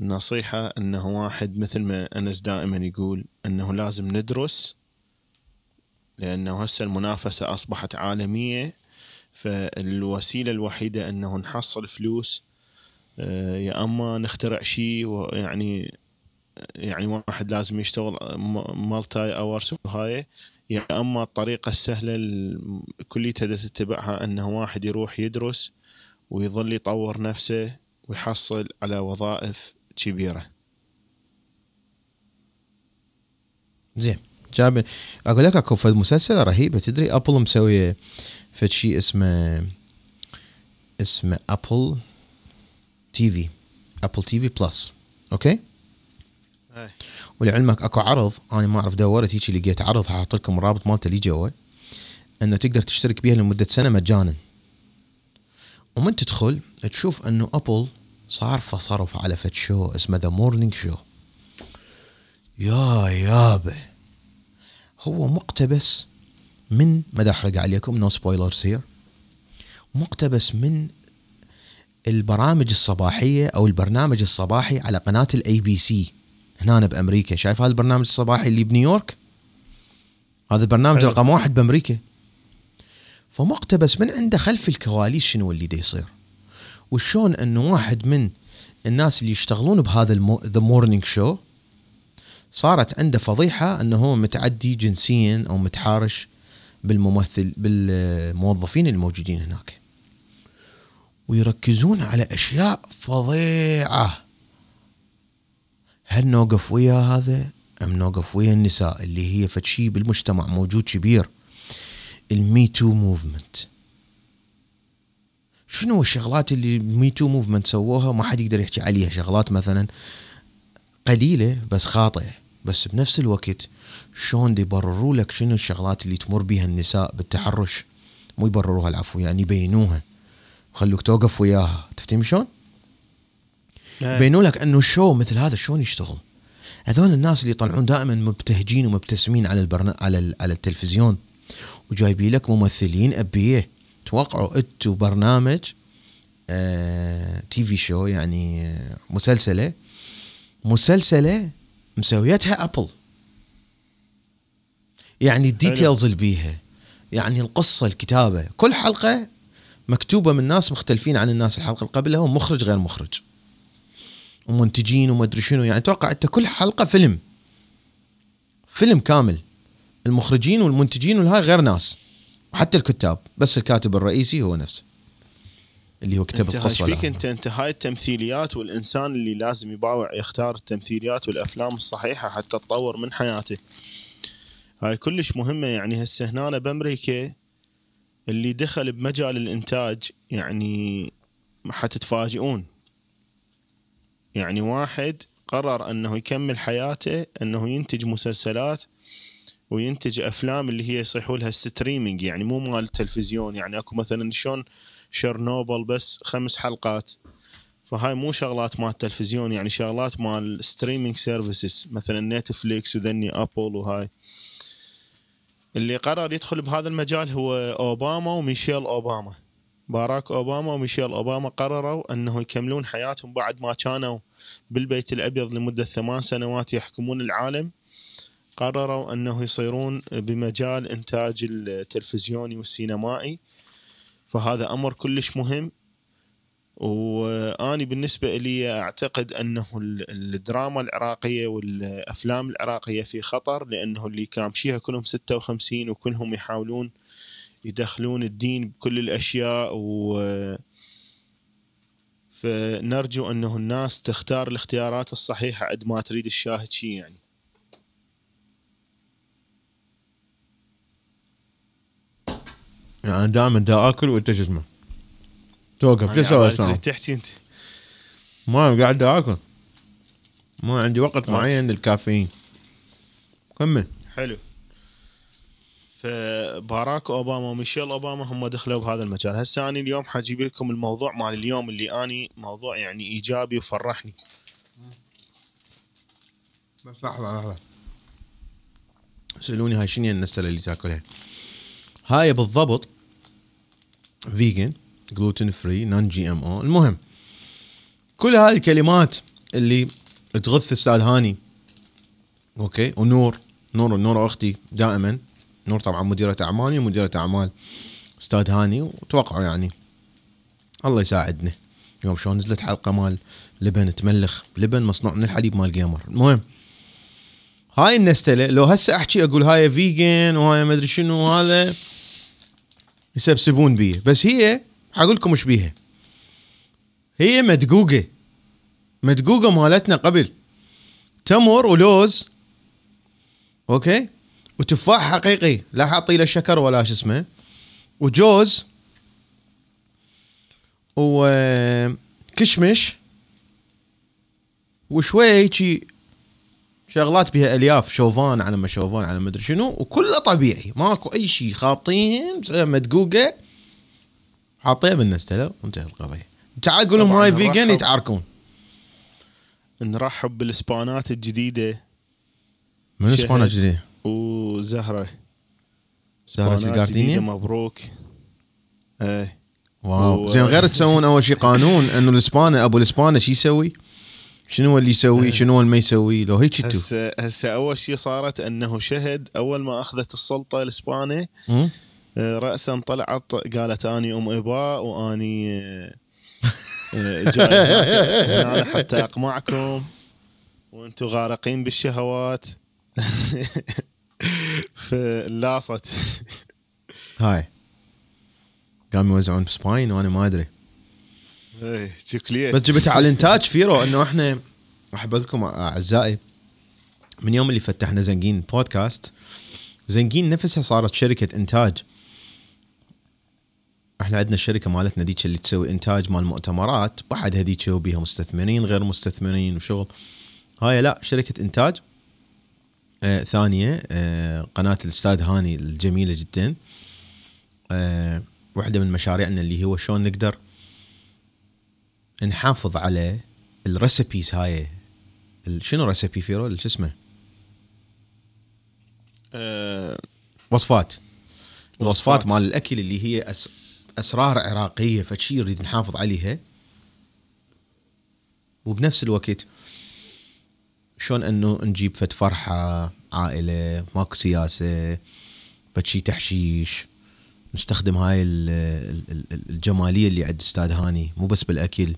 النصيحة أنه واحد مثل ما أنس دائما يقول أنه لازم ندرس لأنه هسه المنافسة أصبحت عالمية فالوسيلة الوحيدة أنه نحصل فلوس آه، يا أما نخترع شيء ويعني يعني واحد لازم يشتغل مالتي اورز وهاي يا أما الطريقة السهلة ال- كليتها دا تتبعها أنه واحد يروح يدرس ويظل يطور نفسه ويحصل على وظائف كبيرة. زين جاب أقول لك أكو فد مسلسل رهيبه تدري Apple مسوية فد شيء اسمه اسمه Apple TV Apple TV Plus. okay؟ أي. ولعلمك أكو عرض أنا ما أعرف دورت هيك لقيت عرض حاط لكم الرابط مالته اللي جوا إنه تقدر تشترك بيها لمدة سنة مجانا. ومن تدخل تشوف أنه Apple صارفه صرف على فد شو اسمه The Morning Show يا يابا. هو مقتبس من ما احرق عليكم no spoilers here مقتبس من البرامج الصباحية أو البرنامج الصباحي على قناة ال ABC هنا بأمريكا. شايف هذا البرنامج الصباحي اللي بنيويورك؟ هذا البرنامج. رقم واحد بأمريكا. فمقتبس من عنده خلف الكواليس شنو اللي دا يصير؟ وشون إنه واحد من الناس اللي يشتغلون بهذا The Morning Show صارت عنده فضيحة إنه هو متعدي جنسيا أو متحارش بالممثل بالموظفين الموجودين هناك. ويركزون على أشياء فظيعة. هل نوقف ويا هذا أم نوقف ويا النساء اللي هي فد شيء بالمجتمع موجود كبير؟ ال Me Too movement شنو الشغلات اللي ال Me Too movement سووها ما حد يقدر يحكي عليها؟ شغلات مثلا قليلة بس خاطئة. بس بنفس الوقت شلون يبرروا لك شنو الشغلات اللي تمر بها النساء بالتحرش؟ مو يبرروها العفو يعني يبينوها. وخلوك توقف وياها. تفتهم شلون؟ يبينوا لك إنه ال show مثل هذا شلون يشتغل. هذول الناس اللي يطلعون دائما مبتهجين ومبتسمين على البرنا... على ال... على التلفزيون. وجايبين لك ممثلين أبيه. توقعوا أنتوا برنامج آه... TV show يعني آه... مسلسلة. مسلسلة مسويتها Apple. يعني ال details اللي بيها يعني القصة الكتابة. كل حلقة مكتوبة من ناس مختلفين عن الناس الحلقة اللي قبلها ومخرج غير مخرج. ومنتجين وما أدري شنو. يعني أتوقع إنت كل حلقة فيلم. فيلم كامل. المخرجين والمنتجين والهاي غير ناس. وحتى الكتاب بس الكاتب الرئيسي هو نفسه. اللي هو كتب القصة فيك. انت أنت؟ هاي التمثيليات والإنسان اللي لازم يباوع يختار التمثيليات والأفلام الصحيحة حتى تطور من حياته. هاي كلش مهمة يعني. هسه هنا بأمريكا اللي دخل بمجال الإنتاج يعني حتتفاجئون. يعني واحد قرر إنه يكمل حياته إنه ينتج مسلسلات وينتج أفلام اللي هي يصيحوا لها streaming يعني مو مال التلفزيون يعني أكو مثلا شلون شرنوبل بس خمس حلقات. فهاي مو شغلات مال التلفزيون يعني شغلات مال streaming services مثلا Netflix وذني Apple وهاي. اللي قرر يدخل بهذا المجال هو أوباما وميشيل أوباما. باراك أوباما وميشيل أوباما قرروا أنه يكملون حياتهم بعد ما كانوا بالبيت الأبيض لمدة ثمان سنوات يحكمون العالم. قرروا أنه يصيرون بمجال إنتاج التلفزيوني والسينمائي. فهذا أمر كلش مهم. وأني بالنسبة لي أعتقد أنه ال- الدراما العراقية والأفلام العراقية في خطر لأنه اللي كامشيها كلهم 56 وكلهم يحاولون يدخلون الدين بكل الأشياء. و فنرجو أنه الناس تختار الاختيارات الصحيحة قد ما تريد الشاهد شيء يعني. يعني دائما دا آكل وإنت شو اسمه؟ توقف شو أسوي؟ تريد تحكي أنت. ما قاعد دا آكل. ما عندي وقت. معين للكافيين. كمل. حلو. فباراك أوباما وميشيل أوباما هم دخلوا بهذا المجال. هسه أنا اليوم حجيب لكم الموضوع مال اليوم اللي أني موضوع يعني إيجابي وفرحني. بس لحظه لحظه سألوني هاي شنو النستلة اللي تاكلها؟ هاي بالضبط vegan gluten free non GMO المهم كل هاي الكلمات اللي تغث أستاذ هاني okay ونور نور نور أختي دائما نور طبعا مديرة اعمالي ومديرة أعمال أستاذ هاني وتوقعوا يعني الله يساعدنا يوم شلون نزلت حلقة مال لبن تملخ لبن مصنوع من الحليب مال جيمر. المهم هاي النستلة لو هسه أحكي أقول هاي vegan وهاي ما ادري شنو هذا يسبسبون بيه. بس هي حقول لكم إيش بيها؟ هي مدقوقة. مدقوقة مالتنا قبل. تمر ولوز. أوكي؟ وتفاح حقيقي. لا حاطي له شكر ولا شو اسمه. وجوز. وكشمش. وشوي شغلات بها ألياف شوفان على ما شوفان على ما أدري شنو وكله طبيعي ماكو أي شيء خابطين مدقوقه حاطيها بالنستله وانتهت القضية تعال قول لهم هاي فيجن. يتعاركون نرحب بالاسبانات الجديدة من شهد. اسبانيا جديد وزهره إسبانات سيجارتيني؟ مبروك إيه واو زين غير تسوون أول شيء قانون إنه الاسباني أبو الإسباني شو يسوي؟ شنو اللي يسوي؟ شنو هو اللي ما يسوي؟ لو هيك هسه هسه أول شيء صارت إنه شهد أول ما أخذت السلطة الإسباني؟ آه، راسا طلعت قالت أني أم اباء وأني آه، آه، جاي هناك- هنا حتى أقمعكم وأنتم غارقين بالشهوات. فلاصت. هاي. قاموا يوزعون بسباين وأنا ما أدري. إيه، بس جبتها على الإنتاج فيرو إنه إحنا أحب أقول لكم أعزائي من يوم اللي فتحنا زنقين بودكاست زنقين نفسها صارت شركة إنتاج. إحنا عندنا الشركة مالتنا ديك اللي تسوي إنتاج مال مؤتمرات بعد هذيك وبيها مستثمرين غير مستثمرين وشغل. هاي لا شركة إنتاج. آه ثانية آه قناة الأستاذ هاني الجميلة جدا. آه واحدة من مشاريعنا اللي هو شلون نقدر نحافظ على ال recipes هاي شنو recipe فيرو شو اسمه؟ آه وصفات. الوصفات وصفات. مال الأكل اللي هي أس... أسرار عراقية فشي نريد نحافظ عليها. وبنفس الوقت شلون إنه نجيب فد فرحة عائلة ماكو سياسة فشي تحشيش. نستخدم هاي ال- ال- ال- الجمالية اللي عند أستاذ هاني مو بس بالأكل.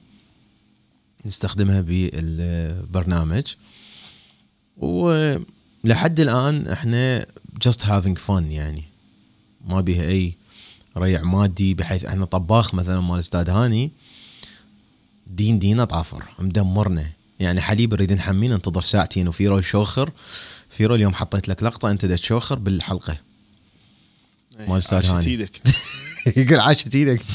نستخدمها بالبرنامج. ولحد الآن إحنا just having fun يعني. ما بيها أي ريع مادي بحيث إحنا طباخ مثلا مال أستاذ هاني دين دينا طافر مدمرنا. يعني حليب نريد نحميه ننتظر ساعتين وفيرو يشوخر فيرو اليوم حطيت لك لقطة أنت دا تشوخر بالحلقة. مال أستاذ عاشت هاني. إيدك. يقول عاشت إيدك.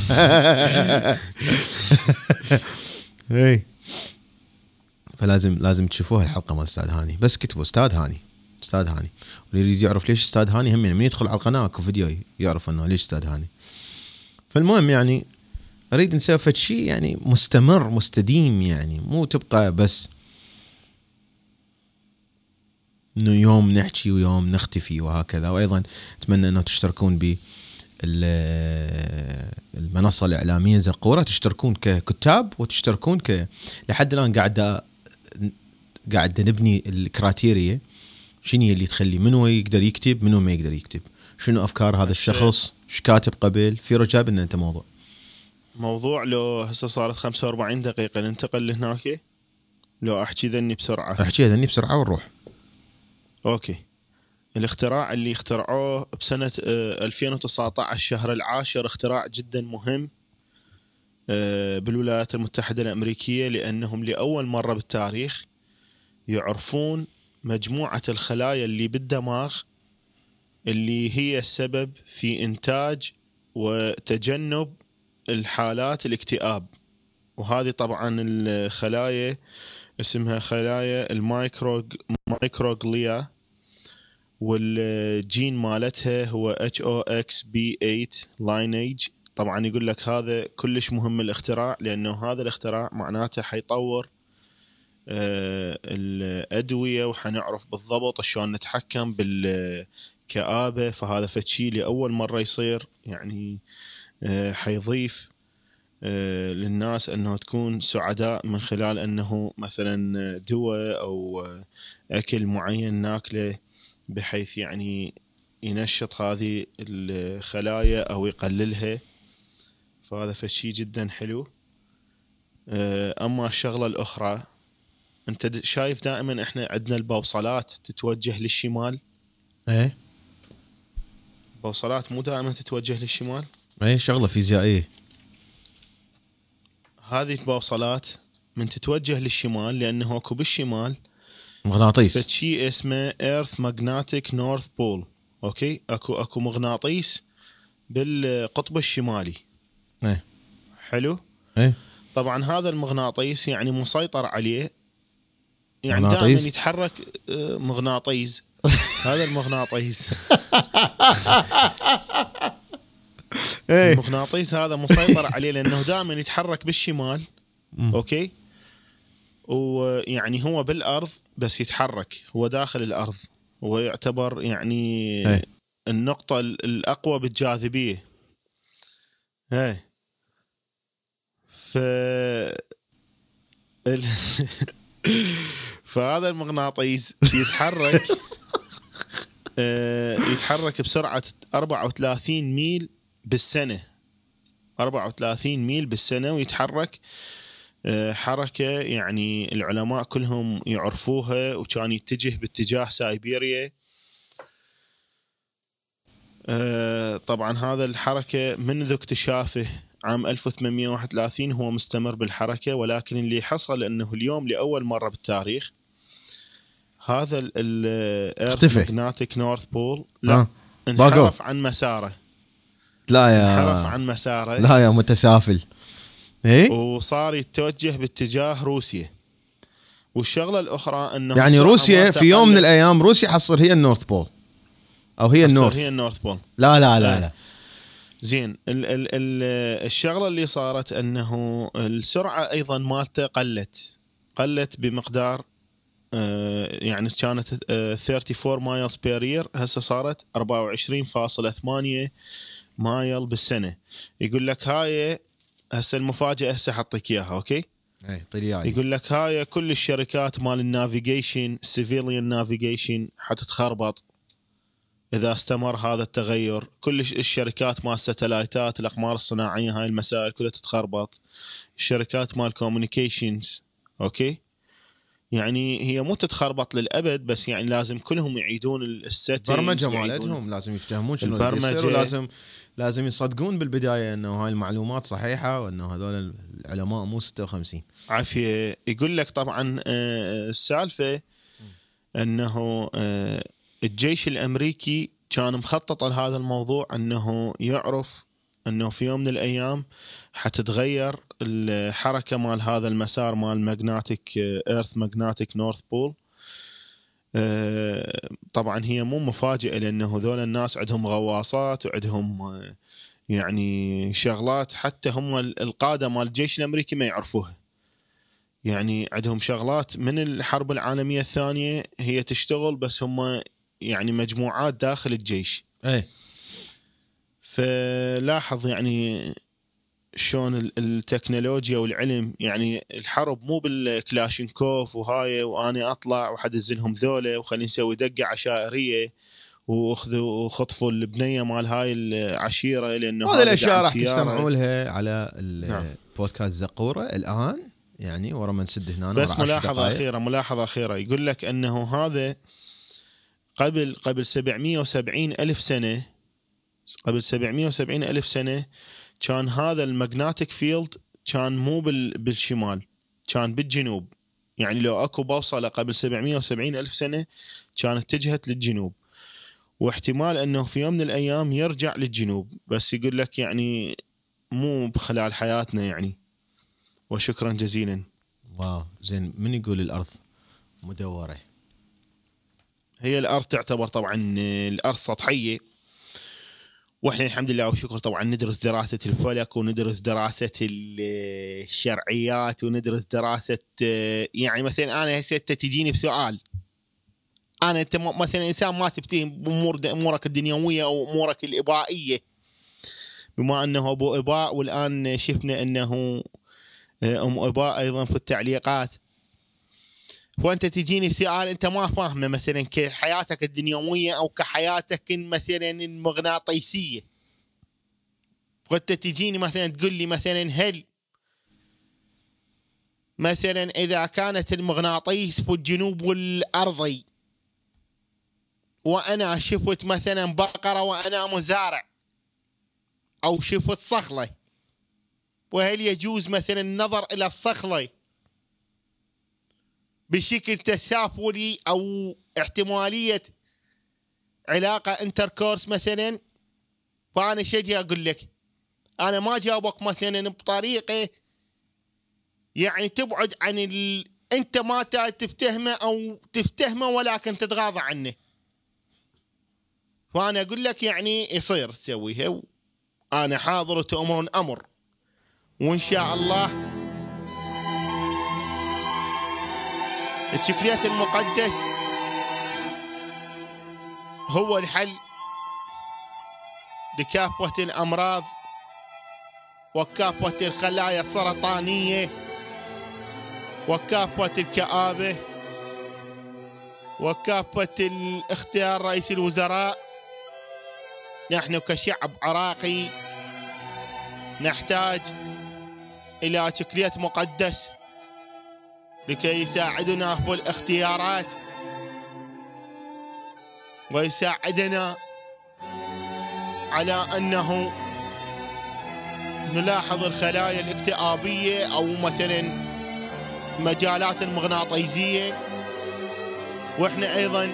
اي فلازم لازم تشوفوها الحلقة مال أستاذ هاني. بس كتبوا أستاذ هاني. أستاذ هاني. واللي يريد يعرف ليش أستاذ هاني هم يعني من يدخل على القناة اكو فيديو يعرف إنه ليش أستاذ هاني. فالمهم يعني أريد نسوي شيء يعني مستمر مستديم يعني. مو تبقى بس إنه يوم نحكي ويوم نختفي وهكذا. وأيضا أتمنى إنه تشتركون ب المنصة الإعلامية زقوره تشتركون ككتاب وتشتركون ك لحد الآن قاعد قاعد نبني الكراتيريا. شنو اللي تخلي منو يقدر يكتب منو ما يقدر يكتب؟ شنو أفكار هذا الشخص؟ إيش كاتب قبل؟ في رجاب لنا أنت موضوع. موضوع لو هسه صارت 45 دقيقة ننتقل لهناك؟ لو أحكي ذني بسرعة. أحكي ذني بسرعة ونروح. أوكي. الاختراع اللي اخترعوه بسنة آه، 2019 الشهر العاشر اختراع جدا مهم آه، بالولايات المتحدة الأمريكية لأنهم لأول مرة بالتاريخ يعرفون مجموعة الخلايا اللي بالدماغ اللي هي السبب في إنتاج وتجنب الحالات الاكتئاب. وهذه طبعا الخلايا اسمها خلايا ال micro microglia. والجين مالتها هو HOXB8 lineage. طبعا يقول لك هذا كلش مهم الاختراع لأنه هذا الاختراع معناته حيطور آه، الأدوية وحنعرف بالضبط شلون نتحكم بالكآبة. فهذا فشي لأول مرة يصير يعني آه، حيضيف آه، للناس انه تكون سعداء من خلال إنه مثلا دواء أو أكل معين ناكله. بحيث يعني ينشط هذه الخلايا أو يقللها. فهذا فشي جدا حلو. آه، أما الشغلة الأخرى أنت شايف دائما إحنا عندنا البوصلات تتوجه للشمال؟ إيه. بوصلات مو دائما تتوجه للشمال؟ إيه شغلة فيزيائية. هذه البوصلات من تتوجه للشمال لأنه أكو بالشمال مغناطيس. فشي اسمه Earth magnetic north pole okay أكو أكو مغناطيس بالقطب الشمالي. إيه. حلو؟ إيه. طبعا هذا المغناطيس يعني مسيطر عليه. يعني؟ دائما يتحرك آه، مغناطيس. هذا المغناطيس. إيه. المغناطيس هذا مسيطر عليه لأنه دائما يتحرك بالشمال. أوكي ويعني هو بالأرض بس يتحرك هو داخل الأرض ويعتبر يعني إيه. النقطة ال- الأقوى بالجاذبية. إيه ف ال... فهذا المغناطيس يتحرك آه، يتحرك بسرعة 34 ميل بالسنة. 34 ميل بالسنة ويتحرك. حركة يعني العلماء كلهم يعرفوها وكان يتجه باتجاه سايبيريا آه، طبعا هذا الحركة منذ اكتشافه عام 1831 هو مستمر بالحركة ولكن اللي حصل أنه اليوم لأول مرة بالتاريخ هذا اختفى. ماجناتيك نورث بول. لا باقوا. انحرف عن مساره لا انحرف يا عن مساره لا يا متسافل إيه؟ وصار يتوجه باتجاه روسيا. والشغلة الأخرى انه يعني روسيا في يوم من. الأيام روسيا حصل هي النورث بول. أو هي ال north. هي ال north pole. لا لا لا آه. لا. زين ال ال ال الشغلة اللي صارت إنه السرعة أيضا مالته قلت. قلت بمقدار آه، يعني كانت آه، 34 miles per year هسه صارت 24.8 مايل بالسنة. يقول لك هاي هسه المفاجأة هسه حطيك إياها okay؟ إيه طيب يعني. يقول لك هاي كل الشركات مال ال navigation civilian navigation حتتخربط. إذا استمر هذا التغير كل الش- الشركات مال الستلايتات الأقمار الصناعية هاي المسائل كلها تتخربط. الشركات مال communications okay؟ يعني هي مو تتخربط للأبد بس يعني لازم كلهم يعيدون الست البرمجة مالتهم لازم يفتهمون شنو. يصير ولازم لازم يصدقون بالبداية إنه هاي المعلومات صحيحة وإنه هذول العلماء مو 56 عافية يقول لك طبعا آه، السالفة إنه آه، الجيش الأمريكي كان مخطط لهذا الموضوع إنه يعرف إنه في يوم من الأيام حتتغير الحركة مال هذا المسار مال magnetic Earth magnetic north pole طبعا هي مو مفاجئة لأنه هذول الناس عندهم غواصات وعندهم آه، يعني شغلات حتى هم القادة مال الجيش الأمريكي ما يعرفوها. يعني عندهم شغلات من الحرب العالمية الثانية هي تشتغل بس هم يعني مجموعات داخل الجيش. إيه. فلاحظ يعني شلون ال- التكنولوجيا والعلم يعني الحرب مو بالكلاشينكوف وهاي وأنا أطلع وحدز لهم ذوله وخلينا نسوي دقة عشائرية واخذوا وخطفوا البنية مال هاي العشيرة لأنه هذه الأشياء راح. تستمعوا لها على نعم. البودكاست زقورة الآن يعني ورا ما نسد هنا بس دقائق. أخيرة ملاحظة أخيرة يقول لك أنه هذا قبل قبل 770 ألف سنة قبل 770 ألف سنة كان هذا المagnetic فيلد كان مو بال بالشمال كان بالجنوب. يعني لو أكو بوصلة قبل 770 ألف سنة كانت اتجهت للجنوب. واحتمال أنه في يوم من الأيام يرجع للجنوب. بس يقول لك يعني مو بخلال حياتنا يعني. وشكرا جزيلا. واو زين. من يقول الأرض مدورة؟ هي الأرض تعتبر طبعا الأرض سطحية. وإحنا الحمد لله والشكر طبعا ندرس دراسة الفلك وندرس دراسة ال- الشرعيات وندرس دراسة يعني مثلا أنا هسه تجيني بسؤال. أنا أنت مثلا إنسان ما تفتهم بأمور أمورك الدنيوية أو أمورك الإبائية. بما أنه أبو إباء والآن شفنا أنه أم إباء أيضا في التعليقات. وانت تجيني بسؤال انت ما فاهمة مثلا كحياتك الدنيوية أو كحياتك مثلا المغناطيسية. وانت تجيني مثلا تقول لي مثلا هل مثلا إذا كانت المغناطيس في الجنوب والأرضي وأنا شفت مثلا بقرة وأنا مزارع أو شفت صخلة وهل يجوز مثلا النظر إلى الصخلة؟ بشكل تسافري أو احتمالية علاقة انتركورس مثلا فأنا شجي أقول لك؟ أنا ما جاوبك مثلا بطريقة يعني تبعد عن ال... أنت ما تفتهمه أو تفتهمه ولكن تتغاضى عنه. فأنا أقول لك يعني يصير تسويها أنا حاضر وتؤمرون أمر. وإن شاء الله التكريس المقدس هو الحل لكافة الأمراض وكافة الخلايا السرطانية وكافة الكآبة وكافة الاختيار رئيس الوزراء. نحن كشعب عراقي نحتاج إلى تكريس مقدس لكي يساعدنا في الاختيارات. ويساعدنا على أنه نلاحظ الخلايا الاكتئابية أو مثلا مجالات المغناطيسية. وإحنا أيضا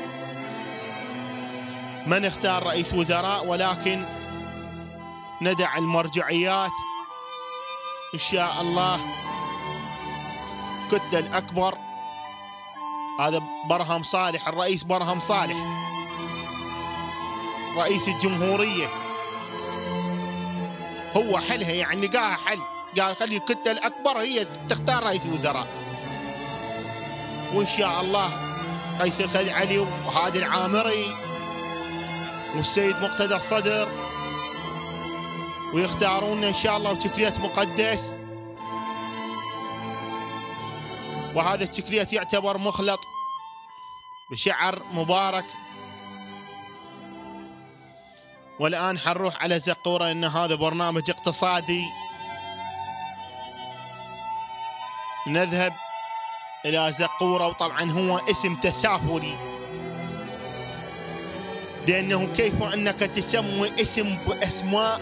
ما نختار رئيس وزراء ولكن ندع المرجعيات. إن شاء الله كتلة الأكبر هذا برهم صالح الرئيس برهم صالح. رئيس الجمهورية. هو حلها يعني لقاها حل. قال خلي الكتلة الأكبر هي تختار رئيس الوزراء. وإن شاء الله قيس الخليل علي وهادي العامري والسيد مقتدى الصدر. ويختارون إن شاء الله بتكلية مقدس. وهذا التكلية يعتبر مخلط بشعر مبارك. والآن حنروح على زقورة إن هذا برنامج اقتصادي. نذهب إلى زقورة وطبعا هو اسم تسافري لأنه كيف أنك تسمي اسم بأسماء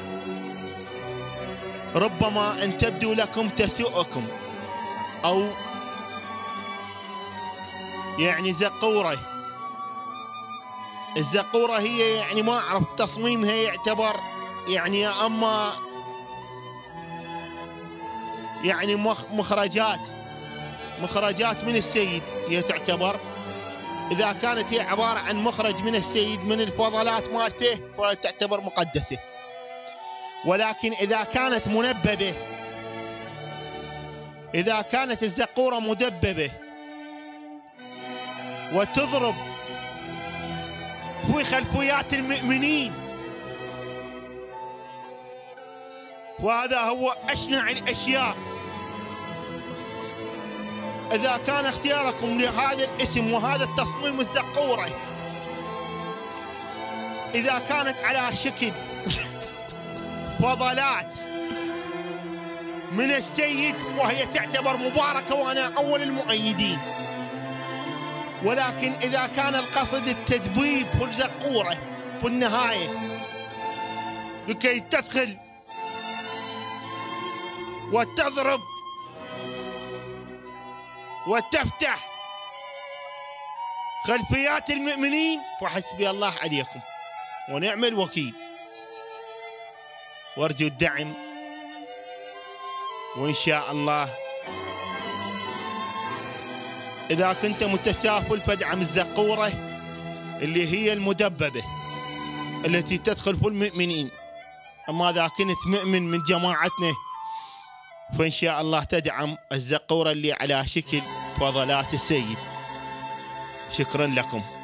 ربما أن تبدو لكم تسوءكم أو يعني زقورة. الزقورة هي يعني ما أعرف تصميمها يعتبر يعني أما يعني مخرجات مخرجات من السيد هي تعتبر. إذا كانت هي عبارة عن مخرج من السيد من الفضلات مالته فتعتبر مقدسة. ولكن إذا كانت منببة إذا كانت الزقورة مدببة وتضرب في خلفيات المؤمنين. وهذا هو أشنع الأشياء. إذا كان اختياركم لهذا الاسم وهذا التصميم الزقورة إذا كانت على شكل فضلات من السيد وهي تعتبر مباركة وأنا أول المؤيدين. ولكن إذا كان القصد التدبيب والزقورة في النهاية. لكي تدخل وتضرب وتفتح خلفيات المؤمنين. فحسبي الله عليكم ونعم الوكيل. وأرجو الدعم. وإن شاء الله إذا كنت متسافل فادعم الزقورة اللي هي المدببة التي تدخل في المؤمنين. أما إذا كنت مؤمن من جماعتنا فإن شاء الله تدعم الزقورة اللي على شكل فضلات السيد. شكرا لكم.